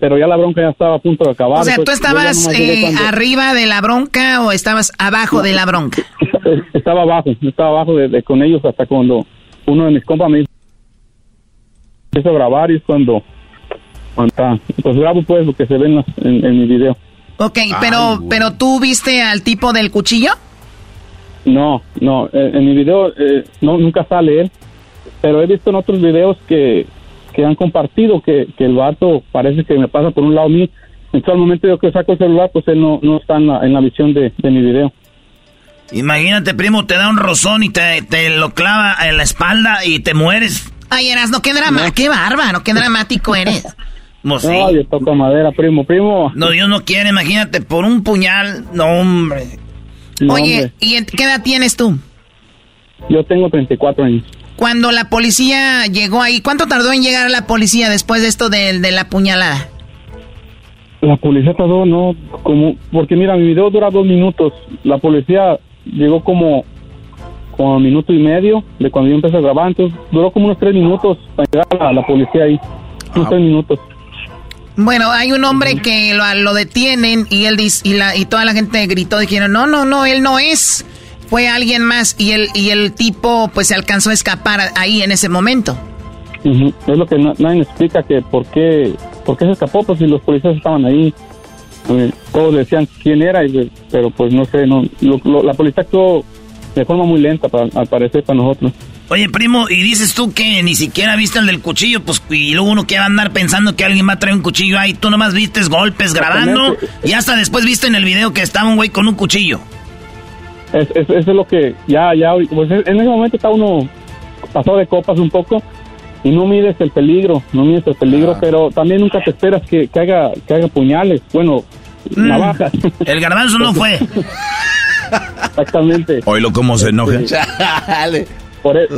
pero ya la bronca ya estaba a punto de acabar. O sea, ¿tú estabas eh, cuando- arriba de la bronca o estabas abajo de la bronca? Estaba abajo, estaba abajo de, de- con ellos hasta cuando uno de mis compas me dijo, empiezo a grabar y es cuando, cuando está. Pues grabo pues lo que se ve en, las- en- en mi video. Ok, pero, pero tú viste al tipo del cuchillo? No, no, eh, en mi video eh, no, nunca sale él, pero he visto en otros videos que, que han compartido que, que el vato parece que me pasa por un lado mío. Entonces al momento yo que saco el celular, pues él no, no está en la, en la visión de, de mi video. Imagínate, primo, te da un rozón y te, te lo clava en la espalda y te mueres. Ay, Erasno, qué drama, qué bárbaro, qué dramático eres. No, sí. Ay, toca madera, primo, primo. No, Dios no quiere, imagínate, por un puñal, no, hombre. Oye, ¿y qué edad tienes tú? Yo tengo 34 años. Cuando la policía llegó ahí, ¿cuánto tardó en llegar la policía después de esto de, de la puñalada? La policía tardó, no, como, porque mira, mi video dura dos minutos. La policía llegó como, como un minuto y medio de cuando yo empecé a grabar, entonces duró como unos tres minutos para llegar a la policía ahí. Unos tres minutos. Bueno, hay un hombre que lo, lo, detienen y él dice, y, la, y toda la gente gritó, dijeron, no, no, no, él no es, fue alguien más y el, y el tipo pues se alcanzó a escapar ahí en ese momento. Es lo que nadie explica que por qué, por qué se escapó, pues si los policías estaban ahí, eh, todos decían quién era, pero pues no sé, no, la policía actuó de forma muy lenta para, al parecer para nosotros. Oye, primo, y dices tú que ni siquiera viste el del cuchillo, pues, y luego uno que va a andar pensando que alguien va a traer un cuchillo ahí, tú nomás viste golpes grabando, y hasta después viste en el video que estaba un güey con un cuchillo. Es, eso es lo que, ya, ya, pues en ese momento está uno pasado de copas un poco, y no mides el peligro, no mides el peligro, ah. pero también nunca te esperas que, que, haga, que haga puñales, bueno, mm. navajas. El garbanzo no fue. Exactamente. Oílo cómo se enoja. Por, e-,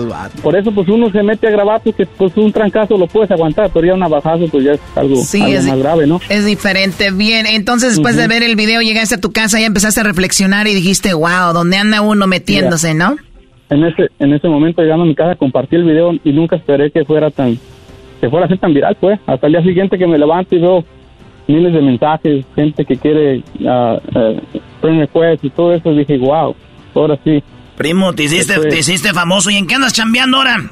por, eso, pues uno se mete a grabar porque pues un trancazo lo puedes aguantar, pero ya un navajazo pues ya es algo, más grave, ¿no? Es diferente. Bien, entonces después de ver el video llegaste a tu casa y empezaste a reflexionar y dijiste, wow, ¿dónde anda uno metiéndose, no? En ese, en ese momento llegando a mi casa compartí el video y nunca esperé que fuera tan, que fuera a ser tan viral, pues. Hasta el día siguiente que me levanto y veo miles de mensajes, gente que quiere uh, uh, y todo eso, dije, wow, ahora sí Primo, te hiciste, te hiciste famoso. ¿Y en qué andas chambeando ahora?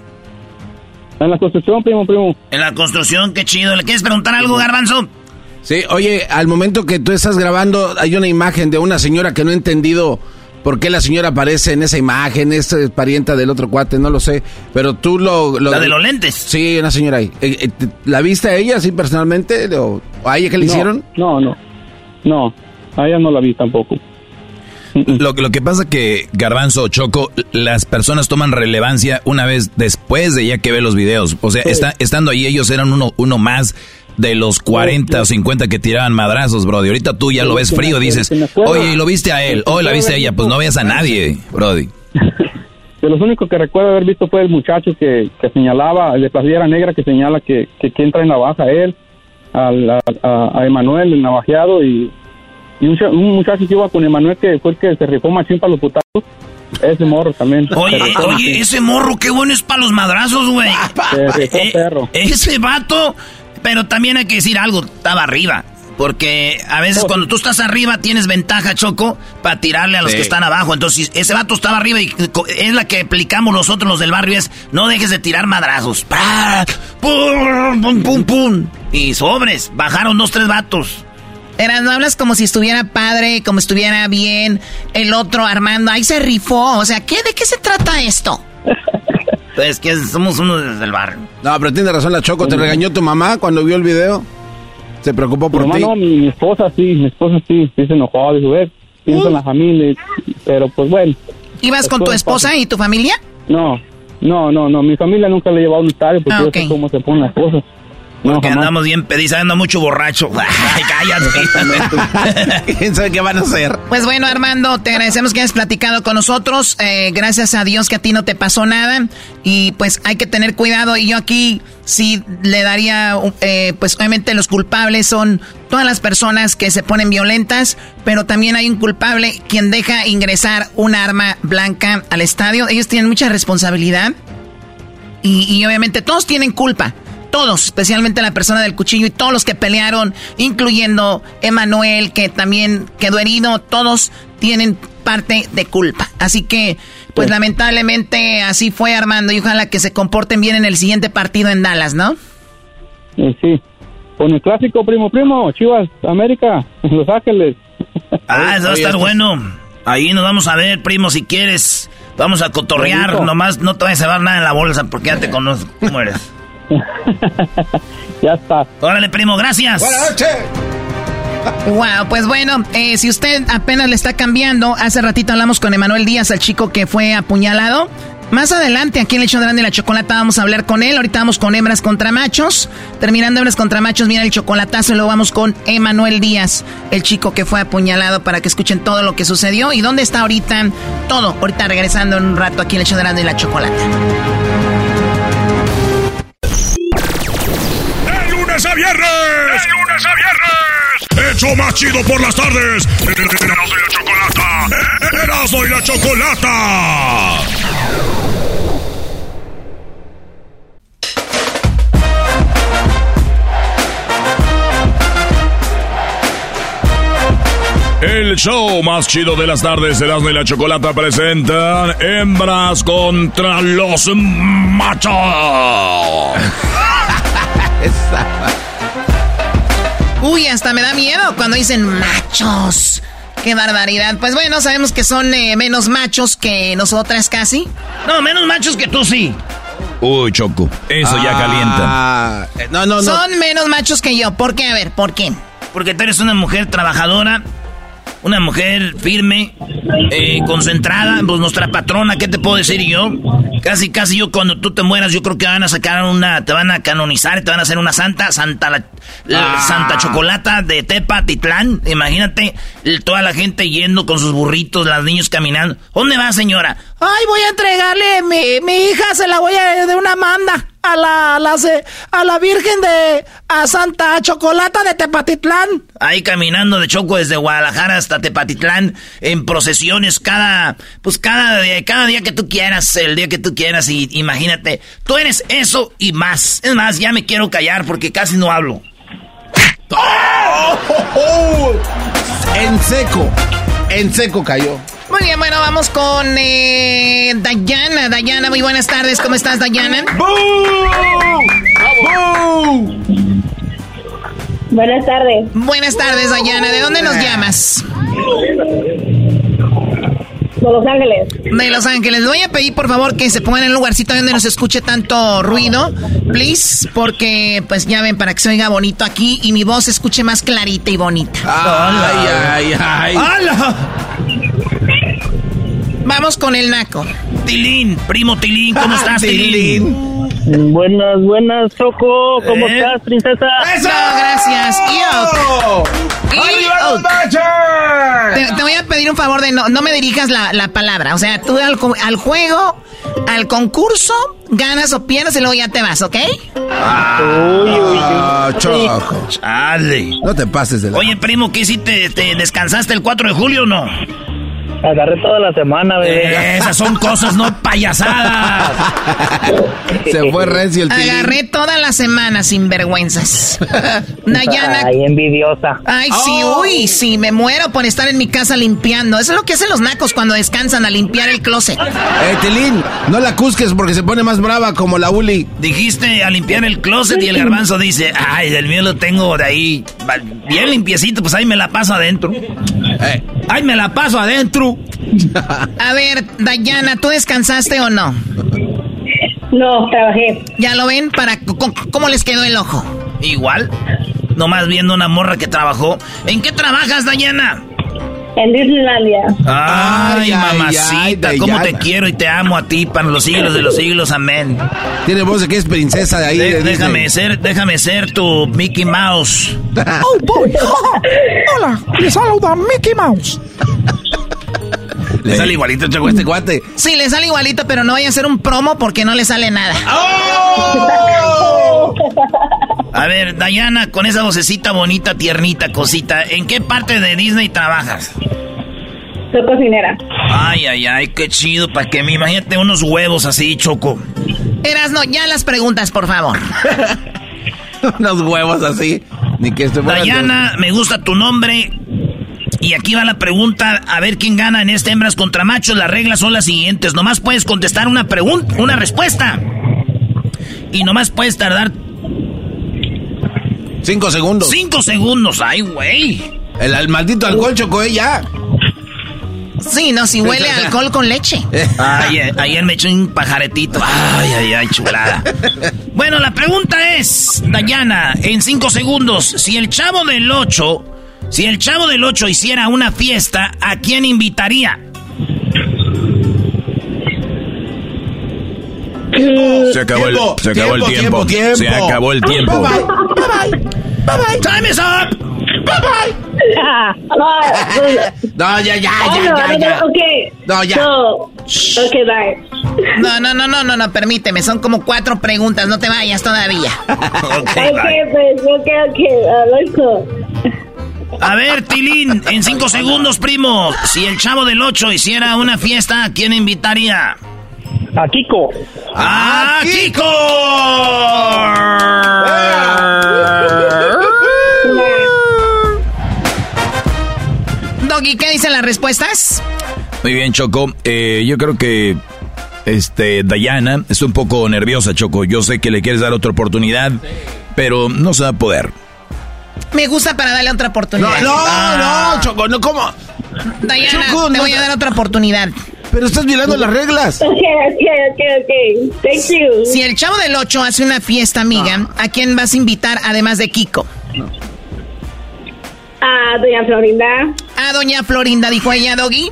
En la construcción, primo, primo. En la construcción, qué chido. ¿Le quieres preguntar algo, Garbanzo? Sí, oye, al momento que tú estás grabando, hay una imagen de una señora que no he entendido por qué la señora aparece en esa imagen, es parienta del otro cuate, no lo sé, pero tú lo... ¿La de los lentes? Sí, una señora ahí. Eh, eh, ¿La viste a ella, así personalmente? ¿O a ella qué le hicieron? No, no, no, a ella no la vi tampoco. Lo, lo que pasa que Garbanzo Choco, las personas toman relevancia una vez después de ya que ve los videos. O sea, está, estando ahí ellos eran uno, uno más de los 40 o 50 que tiraban madrazos, Brody. Ahorita tú ya lo ves frío, dices, oye, lo viste a él, oye, la viste a ella, pues no veas a nadie, Brody. De los únicos que recuerdo haber visto fue el muchacho que, que señalaba, el de playera negra que señala que, que quien trae navaja a él, a, a Emanuel, el navajeado, y y un, muchacho que iba con Emanuel que fue el que se rifó machín para los putazos. Ese morro también. Oye, oye, ese morro, qué bueno es para los madrazos, güey. Eh, perro. Ese vato, pero también hay que decir algo, estaba arriba. Porque a veces cuando tú estás arriba tienes ventaja, Choco, para tirarle a los que están abajo. Entonces, ese vato estaba arriba y es la que aplicamos nosotros los del barrio, es no dejes de tirar madrazos. ¡Pum, pum, pum, pum! Y sobres, bajaron dos, tres vatos. Eras, no hablas como si estuviera padre, como estuviera bien. El otro Armando, ahí se rifó. O sea, ¿qué, ¿de qué se trata esto? pues que somos unos desde el barrio. No, pero tiene razón la Choco. ¿Te regañó tu mamá cuando vio el video? ¿Se preocupó por ti? No, mi, esposa sí, mi esposa sí. Sí se enojó, dijo, ver, pienso en la familia. Pero pues bueno. ¿Ibas con tu esposa y tu familia? No, no, no, no. Mi familia nunca le llevaba un estadio porque ah, yo sé cómo se ponen las cosas. Porque andamos bien pedidos, ando mucho borracho. Ay, cállate. ¿Quién sabe qué van a hacer? Pues bueno, Armando, te agradecemos que hayas platicado con nosotros. Eh, gracias a Dios que a ti no te pasó nada. Y pues hay que tener cuidado. Y yo aquí sí le daría, eh, pues obviamente los culpables son todas las personas que se ponen violentas, pero también hay un culpable quien deja ingresar un arma blanca al estadio. Ellos tienen mucha responsabilidad. Y, y obviamente todos tienen culpa todos, especialmente la persona del cuchillo y todos los que pelearon, incluyendo Emanuel, que también quedó herido, todos tienen parte de culpa. Así que, pues lamentablemente así fue Armando y ojalá que se comporten bien en el siguiente partido en Dallas, ¿no? Sí, con el clásico primo primo, Chivas América, Los Ángeles. Ah, eso va a estar bueno. Ahí nos vamos a ver, primo, si quieres. Vamos a cotorrear, nomás no te vayas a llevar nada en la bolsa porque ya te conozco cómo eres. ya está. Órale, primo, gracias. Buenas noches. Wow, pues bueno, eh, si usted apenas le está cambiando, hace ratito hablamos con Emanuel Díaz, el chico que fue apuñalado. Más adelante, aquí en el show de la chocolata vamos a hablar con él. Ahorita vamos con hembras contra machos. Terminando hembras contra machos, viene el chocolatazo y luego vamos con Emanuel Díaz, el chico que fue apuñalado para que escuchen todo lo que sucedió y dónde está ahorita todo. Ahorita regresando en un rato aquí en el show de la chocolata. ¡De lunes a viernes! ¡De lunes a viernes! ¡Hecho más chido por las tardes! ¡Erasmo y la chocolata! ¡Erasmo y la chocolata! El show más chido de las tardes, Erasmo y la Chocolata presentan Hembras contra los Machos. Uy, hasta me da miedo cuando dicen machos. Qué barbaridad. Pues bueno, sabemos que son eh, menos machos que nosotras casi. No, menos machos que tú sí. Uy, Choco, eso ya Ah, calienta. eh, no, no, no. Son menos machos que yo. ¿Por qué? A ver, ¿por qué? Porque tú eres una mujer trabajadora, una mujer firme, eh, concentrada, pues nuestra patrona, ¿qué te puedo decir yo? Casi, casi yo cuando tú te mueras, yo creo que van a sacar una, te van a canonizar, te van a hacer una santa, santa, la, la Ah. santa chocolata de Tepa, Titlán. Imagínate toda la gente yendo con sus burritos, los niños caminando. ¿Dónde va, señora? Ay, voy a entregarle mi, mi hija, se la voy a de una manda a la, a la, se- a la Virgen de a Santa Chocolata de Tepatitlán. Ahí caminando de Choco desde Guadalajara hasta Tepatitlán en procesiones cada, pues cada día, cada día que tú quieras, el día que tú quieras y imagínate, tú eres eso y más. Es más, ya me quiero callar porque casi no hablo. En seco. En seco cayó. Muy bien, bueno, vamos con eh, Dayana. Dayana, muy buenas tardes. ¿Cómo estás, Dayana? Buenas tardes. Buenas tardes, Dayana. ¿De dónde nos llamas? De Los Ángeles. De Los Ángeles. Le voy a pedir, por favor, que se pongan en un lugarcito donde no se escuche tanto ruido. Please, porque, pues, ya ven, para que se oiga bonito aquí y mi voz se escuche más clarita y bonita. Ay, ay, ay. ¡Hala! Vamos con el naco. Tilín, primo Tilín, ¿cómo estás, Tilín? Buenas, buenas, Choco. ¿Cómo ¿Eh? estás, princesa? No, gracias. Iok. Iok. Te, te voy a pedir un favor de no, no me dirijas la, la palabra. O sea, tú al, al juego, al concurso, ganas o pierdes y luego ya te vas, ¿ok? Ah, Choco. Chale. No te pases de la... Oye, primo, ¿qué hiciste? ¿Te descansaste el 4 de julio o no? Agarré toda la semana, bebé. Esas son cosas, no payasadas. Se fue recio el tilín. Agarré toda la semana sin vergüenzas. Dayana. Ay, envidiosa. Ay, sí, uy, sí, me muero por estar en mi casa limpiando. Eso es lo que hacen los nacos cuando descansan a limpiar el closet. Eh, Tilín, no la cusques porque se pone más brava como la Uli. Dijiste a limpiar el closet y el garbanzo dice, ay, del mío lo tengo de ahí bien limpiecito, pues ahí me la paso adentro. Eh, Ay, me la paso adentro. A ver, Dayana, ¿tú descansaste o no? No, trabajé. ¿Ya lo ven? Para, ¿cómo, cómo les quedó el ojo? Igual, nomás viendo una morra que trabajó. ¿En qué trabajas, Dayana? En Disneylandia. Ay, Ay, ay, mamacita, ay, cómo te quiero y te amo a ti para los siglos de los siglos, amén. tiene voz de que es princesa de ahí. De- de Disney. déjame ser, déjame ser tu Mickey Mouse. Oh, boy. Hola, les saluda Mickey Mouse. Le sale igualito, Choco, este cuate. Sí, le sale igualito, pero no vaya a hacer un promo porque no le sale nada. A ver, Dayana, con esa vocecita bonita, tiernita, cosita, ¿en qué parte de Disney trabajas? Soy cocinera. Ay, ay, ay, qué chido, para que me imagínate unos huevos así, Choco. Erasno, ya las preguntas, por favor. Unos huevos así. Ni que este Dayana, me gusta tu nombre. Y aquí va la pregunta, a ver quién gana en este hembras contra machos. Las reglas son las siguientes. Nomás puedes contestar una pregunta, una respuesta. Y nomás puedes tardar Cinco segundos. cinco segundos. Ay, güey. El, el maldito alcohol, Choco, eh, ya. Sí, no, si huele a alcohol con leche. Ay, eh, ayer me eché un pajaretito. Ay, ay, ay, chulada. Bueno, la pregunta es, Dayana, en cinco segundos, si el chavo del 8, si el chavo del 8 hiciera una fiesta, ¿a quién invitaría? Se acabó el, se acabó el tiempo. Se acabó el tiempo. Bye bye. Bye bye. Time is up. Bye bye. No, ya, ya, ya, Oh, ya, no, ya. no, ok. No, ya. No. Ok, bye. No, no, no, no, no, no, permíteme. Son como cuatro preguntas. No te vayas todavía. Ok, pues, ok, ok, ah, loco. A ver, Tilín, en cinco segundos, primo. Si el chavo del 8 hiciera una fiesta, ¿a quién invitaría? A Kiko. ¡A Kiko! Doggy, ¿qué dicen las respuestas? Muy bien, Choco. Eh, yo creo que este Dayana está un poco nerviosa, Choco. Yo sé que le quieres dar otra oportunidad, pero no se va a poder. Me gusta para darle otra oportunidad. No, no, Ah. no, Choco, no, ¿cómo? Diana, Choco, te no voy a dar otra oportunidad. Pero estás violando las reglas. Ok, ok, ok, ok. Thank you. Si el chavo del 8 hace una fiesta, amiga, ¿a quién vas a invitar además de Kiko? A Doña Florinda. A Doña Florinda, dijo ella, Doggy.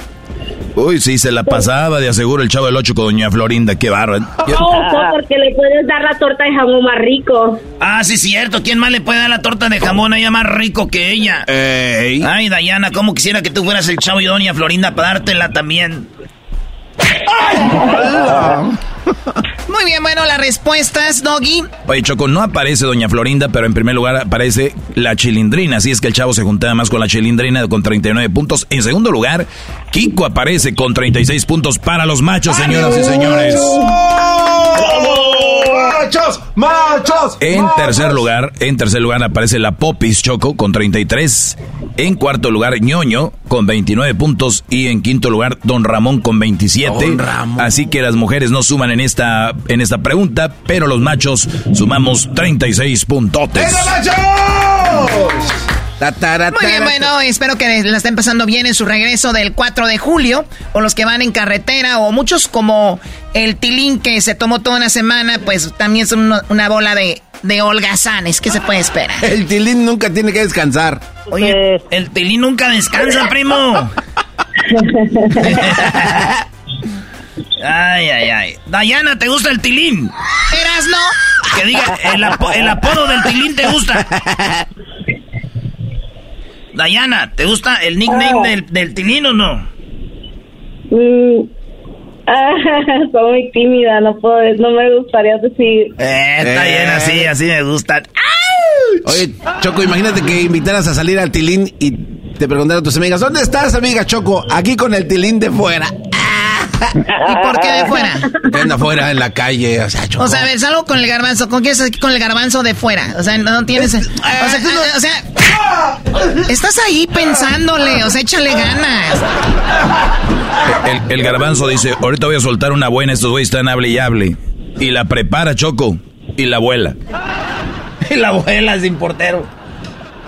Uy, sí, se la pasaba de aseguro el chavo del 8 con doña Florinda. Qué bárbaro. Yo- Ojo, porque le puedes dar la torta de jamón más rico. Ah, sí, cierto. ¿Quién más le puede dar la torta de jamón a ella más rico que ella? Ey. Ay, Dayana, cómo quisiera que tú fueras el chavo y doña Florinda para dártela también. Muy bien, bueno, las respuestas, Doggy. Oye, Choco, no aparece Doña Florinda, pero en primer lugar aparece la chilindrina. Así es que el chavo se juntaba más con la chilindrina con 39 puntos. En segundo lugar, Kiko aparece con 36 puntos para los machos, señoras y señores. ¡Machos! ¡Machos! En tercer lugar, en tercer lugar aparece la Popis Choco con 33. En cuarto lugar, Ñoño con 29 puntos. Y en quinto lugar, Don Ramón con 27. Don Ramón. Así que las mujeres no suman en esta, en esta pregunta, pero los machos sumamos 36 puntotes. ¡Venga, machos! Muy bien, bueno, espero que la estén pasando bien en su regreso del 4 de julio, o los que van en carretera, o muchos como el Tilín que se tomó toda una semana, pues también son una, una bola de, de holgazanes. ¿Qué se puede esperar? El tilín nunca tiene que descansar. Oye, el Tilín nunca descansa, primo. Ay, ay, ay. Dayana, ¿te gusta el Tilín? ¿Eras no? Que diga, el, apo- el apodo del Tilín te gusta. Dayana, ¿te gusta el nickname del, del Tilín o no? Mm. Ah, soy muy tímida, no puedo, no me gustaría decir. Eh, está bien así, así me gustan. Oye, Choco, imagínate que invitaras a salir al tilín y te preguntaran a tus amigas, ¿dónde estás, amiga Choco? Aquí con el tilín de fuera. ¿Y por qué de fuera? Que anda afuera en la calle, o sea, Choco. O sea, a ver, salgo con el garbanzo. ¿Con qué estás aquí con el garbanzo de fuera? O sea, no, tienes... O sea, o sea, estás ahí pensándole, o sea, échale ganas. El, el garbanzo dice, ahorita voy a soltar una buena, estos güeyes están hable y hable. Y la prepara Choco y la abuela. La abuela sin portero.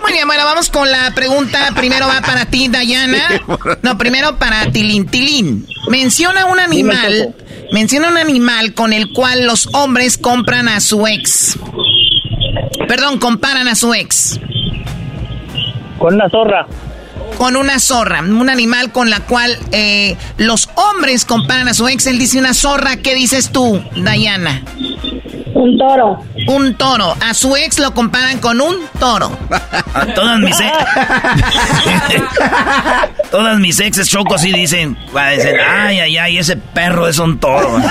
Muy bien, bueno, vamos con la pregunta. Primero va para ti, Dayana. No, primero para Tilín. Tilín, menciona un animal, menciona un animal con el cual los hombres compran a su ex. Perdón, comparan a su ex. Con una zorra. Con una zorra, un animal con la cual eh, los hombres comparan a su ex. Él dice una zorra, ¿qué dices tú, Dayana? Un toro. Un toro. A su ex lo comparan con un toro. A todas mis ex. todas mis exes choco así dicen. Va a decir, ay, ay, ay, ese perro es un toro.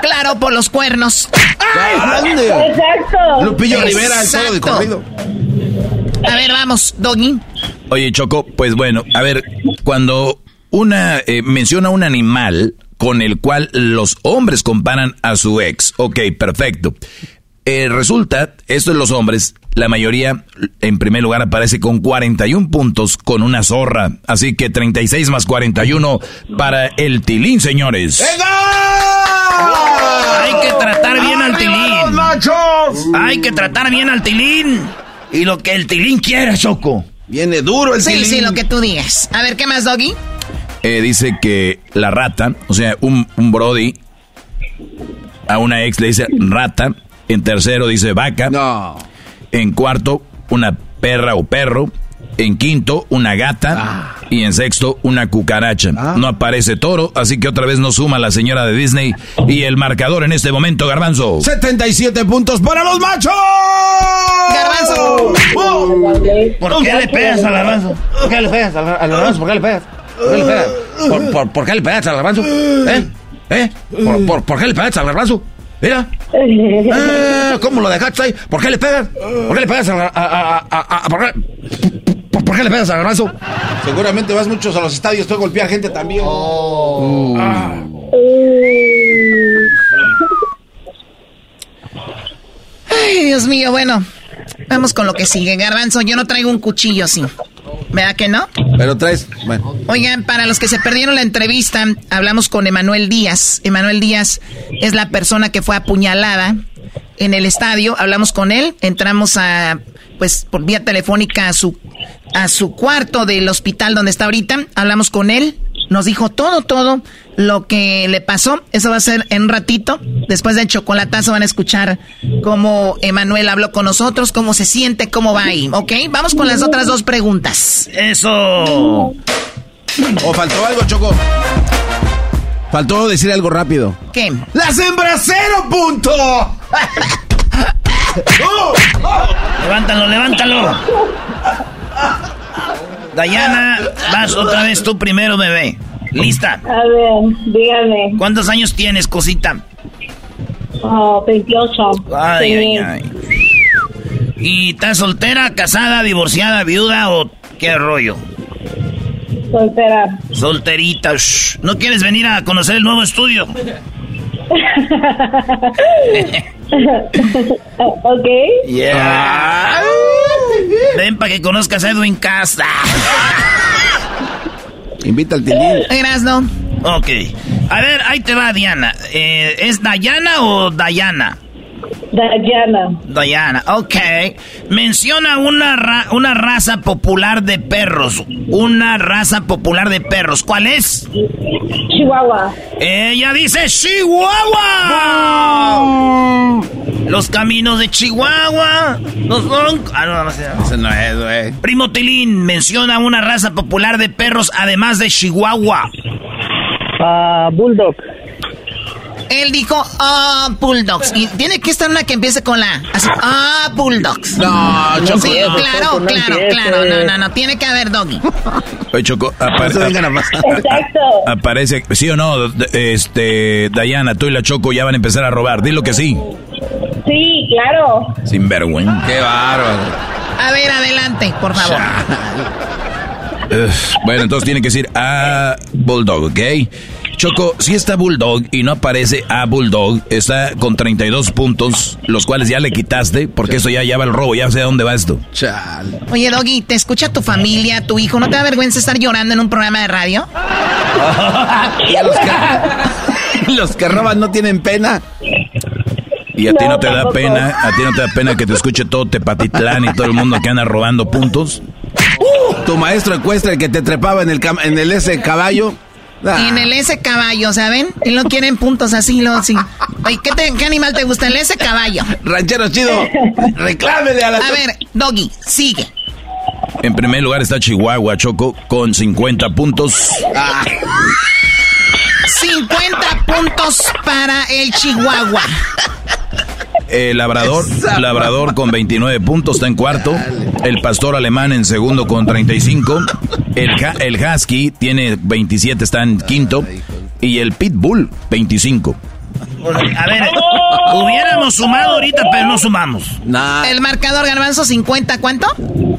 Claro, por los cuernos. Exacto. Lupillo Rivera, el toro de corrido. A ver, vamos, Doggy. Oye, Choco, pues bueno, a ver, cuando una eh, menciona un animal con el cual los hombres comparan a su ex, ok, perfecto. Eh, resulta, esto de los hombres, la mayoría, en primer lugar, aparece con 41 puntos con una zorra. Así que 36 más 41 para el tilín, señores. Hay que tratar bien al tilín. machos! Hay que tratar bien al tilín. Y lo que el tilín quiera, Choco. Viene duro el Sí, tilín. sí, lo que tú digas. A ver, ¿qué más, Doggy? Eh, dice que la rata, o sea, un, un Brody a una ex le dice rata. En tercero dice vaca. No. En cuarto, una perra o perro. En quinto, una gata. Ah. Y en sexto, una cucaracha. No aparece toro, así que otra vez nos suma la señora de Disney. Y el marcador en este momento, Garbanzo. 77 puntos para los machos. Garbanzo. ¿Por qué le pegas al garbanzo? ¿Por qué le pegas al garbanzo? ¿Por qué le pegas? ¿Por qué le pegas? ¿Por, por, por qué le pegas al garbanzo? ¿Eh? ¿Eh? ¿Por, por, por qué le pegas al garbanzo? Mira. Eh, ¿Cómo lo dejaste ahí? ¿Por qué le pegas? ¿Por qué le pegas a, a, a, a- por, qué, por- por qué le pegas al garbanzo? Seguramente vas muchos a los estadios, tú a golpear gente también. Ah. Ay, Dios mío, bueno. Vamos con lo que sigue. Garbanzo, yo no traigo un cuchillo así. ¿Verdad que no? Pero traes, bueno. Oigan, para los que se perdieron la entrevista, hablamos con Emanuel Díaz. Emanuel Díaz es la persona que fue apuñalada en el estadio. Hablamos con él, entramos a, pues, por vía telefónica a su, a su cuarto del hospital donde está ahorita. Hablamos con él, nos dijo todo, todo lo que le pasó. Eso va a ser en un ratito. Después del chocolatazo van a escuchar cómo Emanuel habló con nosotros, cómo se siente, cómo va ahí. ¿Ok? Vamos con las otras dos preguntas. Eso. ¿O faltó algo, Choco? Faltó decir algo rápido. ¿Qué? ¡Las hembras cero punto! Levántalo, levántalo. Dayana, vas otra vez tú primero, bebé. ¿Lista? A ver, dígame. ¿Cuántos años tienes, cosita? Oh, 28. Ay, ay, ay. ¿Y estás soltera, casada, divorciada, viuda o qué rollo? Soltera. Solterita. shh. ¿No quieres venir a conocer el nuevo estudio? ok. Yeah. Ven para que conozcas a Edwin Casa. Invita al tilín. Erasno. Ok. A ver, ahí te va Diana. Eh, ¿Es Dayana o Dayana? Dayana. Diana, ok. Menciona una, ra- una raza popular de perros. Una raza popular de perros. ¿Cuál es? Chihuahua. Ella dice Chihuahua. Los caminos de Chihuahua. Los. Ah, no, no sé. Ese no es, güey. Primo Tilín menciona una raza popular de perros además de Chihuahua. Ah, bulldog. Él dijo, ah, Bulldogs. Y tiene que estar una que empiece con la. Así, ah, Bulldogs. No, Choco. Sí, no. claro, no claro, claro. No, no, no. Tiene que haber doggy. Oye, Choco, apare- No se vengan a pasar. Exacto. aparece, sí o no, este, Dayana, tú y la Choco ya van a empezar a robar. Dilo que sí. Sí, claro. Sin vergüenza. Qué bárbaro. A ver, adelante, por favor. Bueno, entonces tiene que decir a Bulldog, ¿ok? Choco, si está Bulldog y no aparece a Bulldog, está con 32 puntos, los cuales ya le quitaste, porque eso ya, ya va el robo, ya sé a dónde va esto. Chal. Oye, Doggy, ¿te escucha tu familia, tu hijo? ¿No te da vergüenza estar llorando en un programa de radio? Y a los que, los que roban no tienen pena. Y a ti No, te da tampoco. pena, a ti no te da pena que te escuche todo Tepatitlán y todo el mundo que anda robando puntos. Tu maestro ecuestre el que te trepaba en el, cam- en el ese caballo. Ah, En el S caballo, ¿saben? Y no quieren puntos así, lo sí. Oye, ¿qué, te- qué animal te gusta? El S caballo. Ranchero chido, reclámele a la... A ver, Doggy, sigue. En primer lugar está Chihuahua, Choco, con 50 puntos. Ah, 50 puntos para el Chihuahua. El labrador, labrador con 29 puntos está en cuarto. El pastor alemán en segundo con 35. El, el husky tiene 27, está en quinto. Y el pitbull, 25. A ver, hubiéramos sumado ahorita, pero no sumamos. nah. El marcador garbanzo 50, ¿cuánto?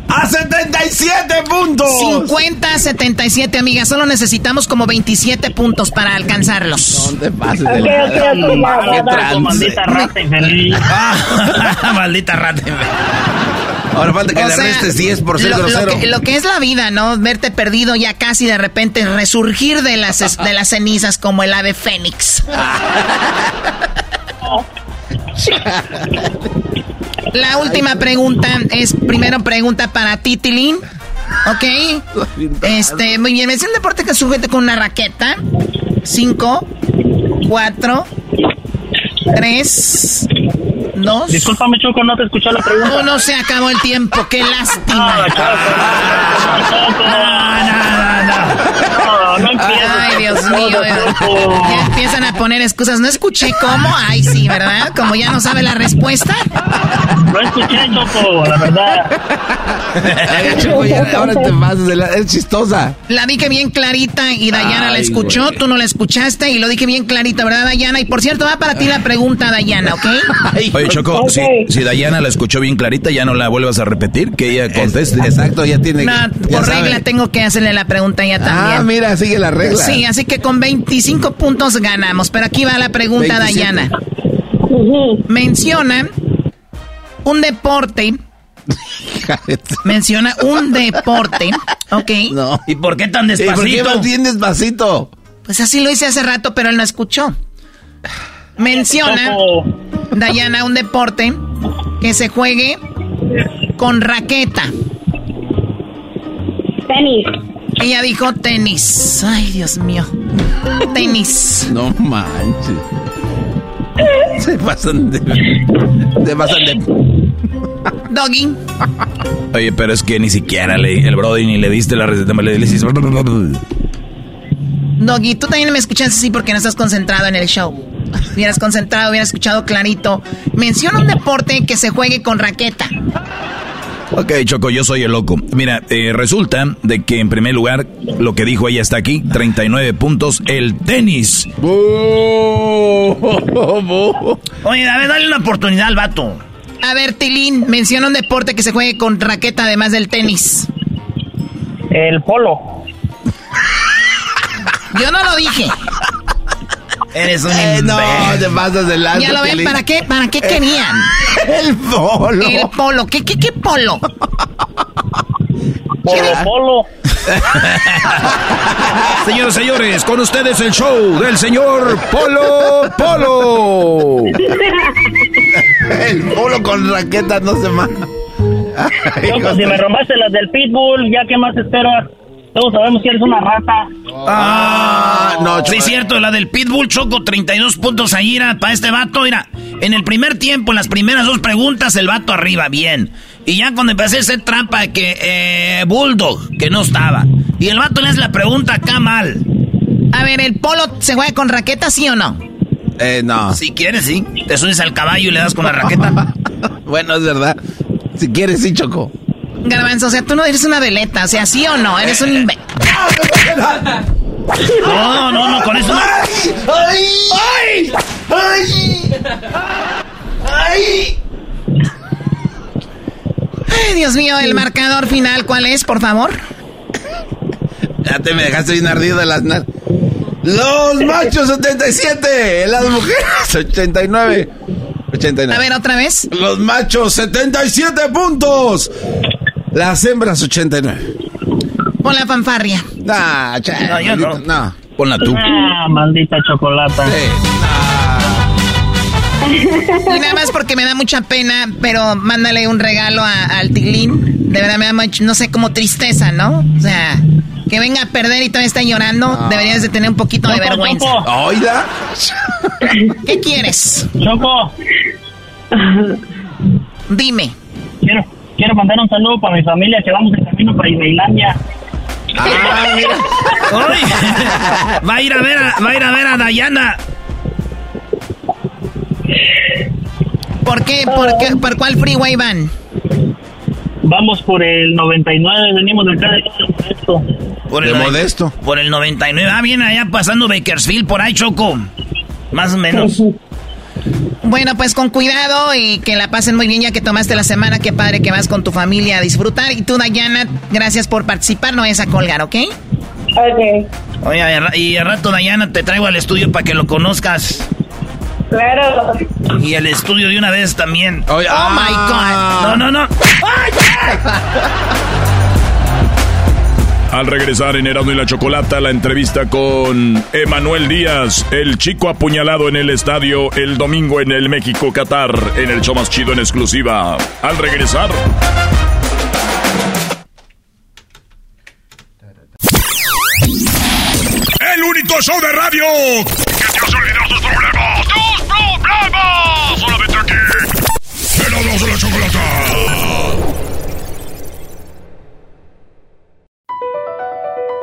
¡A 77 puntos! 50 77, amiga. Solo necesitamos como 27 puntos para alcanzarlos. No te pases de Ok, la- ok, ok, va, va, Qué va. trance. Maldita rata infeliz. Ah, maldita rata infeliz. Ahora falta que O le sea, restes 10 por ser lo, lo que, lo que es la vida, ¿no? Verte perdido ya casi de repente resurgir de las, es- de las cenizas como el ave fénix. La última pregunta es primero pregunta para Titilín. ¿Ok? Este, muy bien. Es un deporte que sujete con una raqueta. Cinco, cuatro, tres, dos. Discúlpame, Choco, no te escuché la pregunta. Oh, no se acabó el tiempo, qué lástima. No, no, Ay, Dios mío. Ya empiezan a poner excusas. No escuché cómo. Ay, sí, ¿verdad? Como ya no sabe la respuesta. No escuché, Choco, la verdad. Ay, Choco, ya, ahora te de la... Es chistosa. La dije bien clarita y Dayana la escuchó. güey. Tú no la escuchaste y lo dije bien clarito, ¿verdad, Dayana? Y por cierto, va para ti la pregunta, Dayana, ¿ok? Oye, Choco, si, si Dayana la escuchó bien clarita, ya no la vuelvas a repetir, que ella conteste. Exacto, ya tiene... No, por regla tengo que hacerle la pregunta ya también. Ah, mira, sigue la regla. Sí, así que con 25 puntos ganamos. Pero aquí va la pregunta, 27. Dayana. Menciona un deporte. Menciona un deporte. Ok. No. ¿Y por qué tan ¿Y por qué despacito? bien despacito? Pues así lo hice hace rato, pero él no escuchó. Menciona, Dayana, un deporte que se juegue con raqueta. Tenis. Ella dijo tenis. Ay, Dios mío. Tenis. No manches. Se pasan de... Se pasan de... Doggy. Oye, pero es que ni siquiera le, el Brody ni le diste la receta, le dices... Doggy, tú también me escuchaste así porque no estás concentrado en el show. Hubieras concentrado, hubieras escuchado clarito. Menciona un deporte que se juegue con raqueta. Ok, Choco, yo soy el loco. Mira, eh, resulta de que en primer lugar, lo que dijo ella está aquí, 39 puntos, el tenis. Oye, a ver, dale una oportunidad al vato. A ver, Tilín, menciona un deporte que se juegue con raqueta además del tenis. El polo. Yo no lo dije. Eres un Eh, no, te pasas de lanza, Ya lo ven. ¿para qué? ¿Para qué querían? El polo. El polo. ¿Qué, qué, qué polo? Polo, polo. Señoras y señores, con ustedes el show del señor Polo Polo. El polo con raquetas no se manda. Choco, si me robaste las del pitbull, ya qué más esperas. Todos sabemos que eres una rata. Ah, no, sí, cierto, la del Pitbull Choco, 32 puntos ahí era para este vato. Mira, en el primer tiempo, en las primeras dos preguntas, el vato arriba, bien. Y ya cuando empecé a hacer trampa de que eh, Bulldog, que no estaba. Y el vato le hace la pregunta acá mal. A ver, ¿el polo se juega con raqueta, sí o no? Eh, no. Si quieres, sí. Te subes al caballo y le das con la raqueta. Bueno, es verdad. Si quieres, sí, Choco. Garbanzo, o sea, tú no eres una veleta, o sea, sí o no, eres un. No, no, no, con eso no. ¡Ay! ¡Ay! ¡Ay! ¡Ay! Ay, Dios mío, el marcador final, ¿cuál es, por favor? Ya te me dejaste bien ardido de las Los machos 77, las mujeres 89. 89. A ver, otra vez. Los machos 77 puntos. Las hembras 89. Pon la fanfarria. Nah, che, No, yo no. no. Ponla tú. Ah, maldita chocolata. Y nada más porque me da mucha pena, pero mándale un regalo a- al Tilín. De verdad me da mucho, no sé, como tristeza, ¿no? O sea, que venga a perder y todavía está llorando, deberías de tener un poquito de vergüenza. Choco. Oiga. ¿Qué quieres? Choco, Dime. quiero, quiero mandar un saludo para mi familia que vamos en camino para Islandia. Ah, mira. Ay, va a ir a ver a, va a ir a ver a Dayana. ¿Por qué? ¿Por, qué? ¿Por cuál freeway van? Vamos por el 99, venimos de acá de esto. Por De noven- modesto. Por el 99. Ah, bien, allá pasando Bakersfield, por ahí, Choco. Más o menos. Bueno, pues con cuidado y que la pasen muy bien ya que tomaste la semana. Qué padre que vas con tu familia a disfrutar. Y tú, Dayana, gracias por participar. No es a colgar, ¿ok? Ok, Oye, y al rato, Dayana, te traigo al estudio para que lo conozcas. claro. Y el estudio de una vez también. Oh, ah. my God. No, no, no. Al regresar en Erasmo y la Chocolata, la entrevista con Emanuel Díaz, el chico apuñalado en el estadio el domingo en el México Qatar, en el show más chido en exclusiva. Al regresar. El único show de radio que te hace olvidar tus problemas. ¡Tus problemas! Solamente aquí, Erasmo de la Chocolata!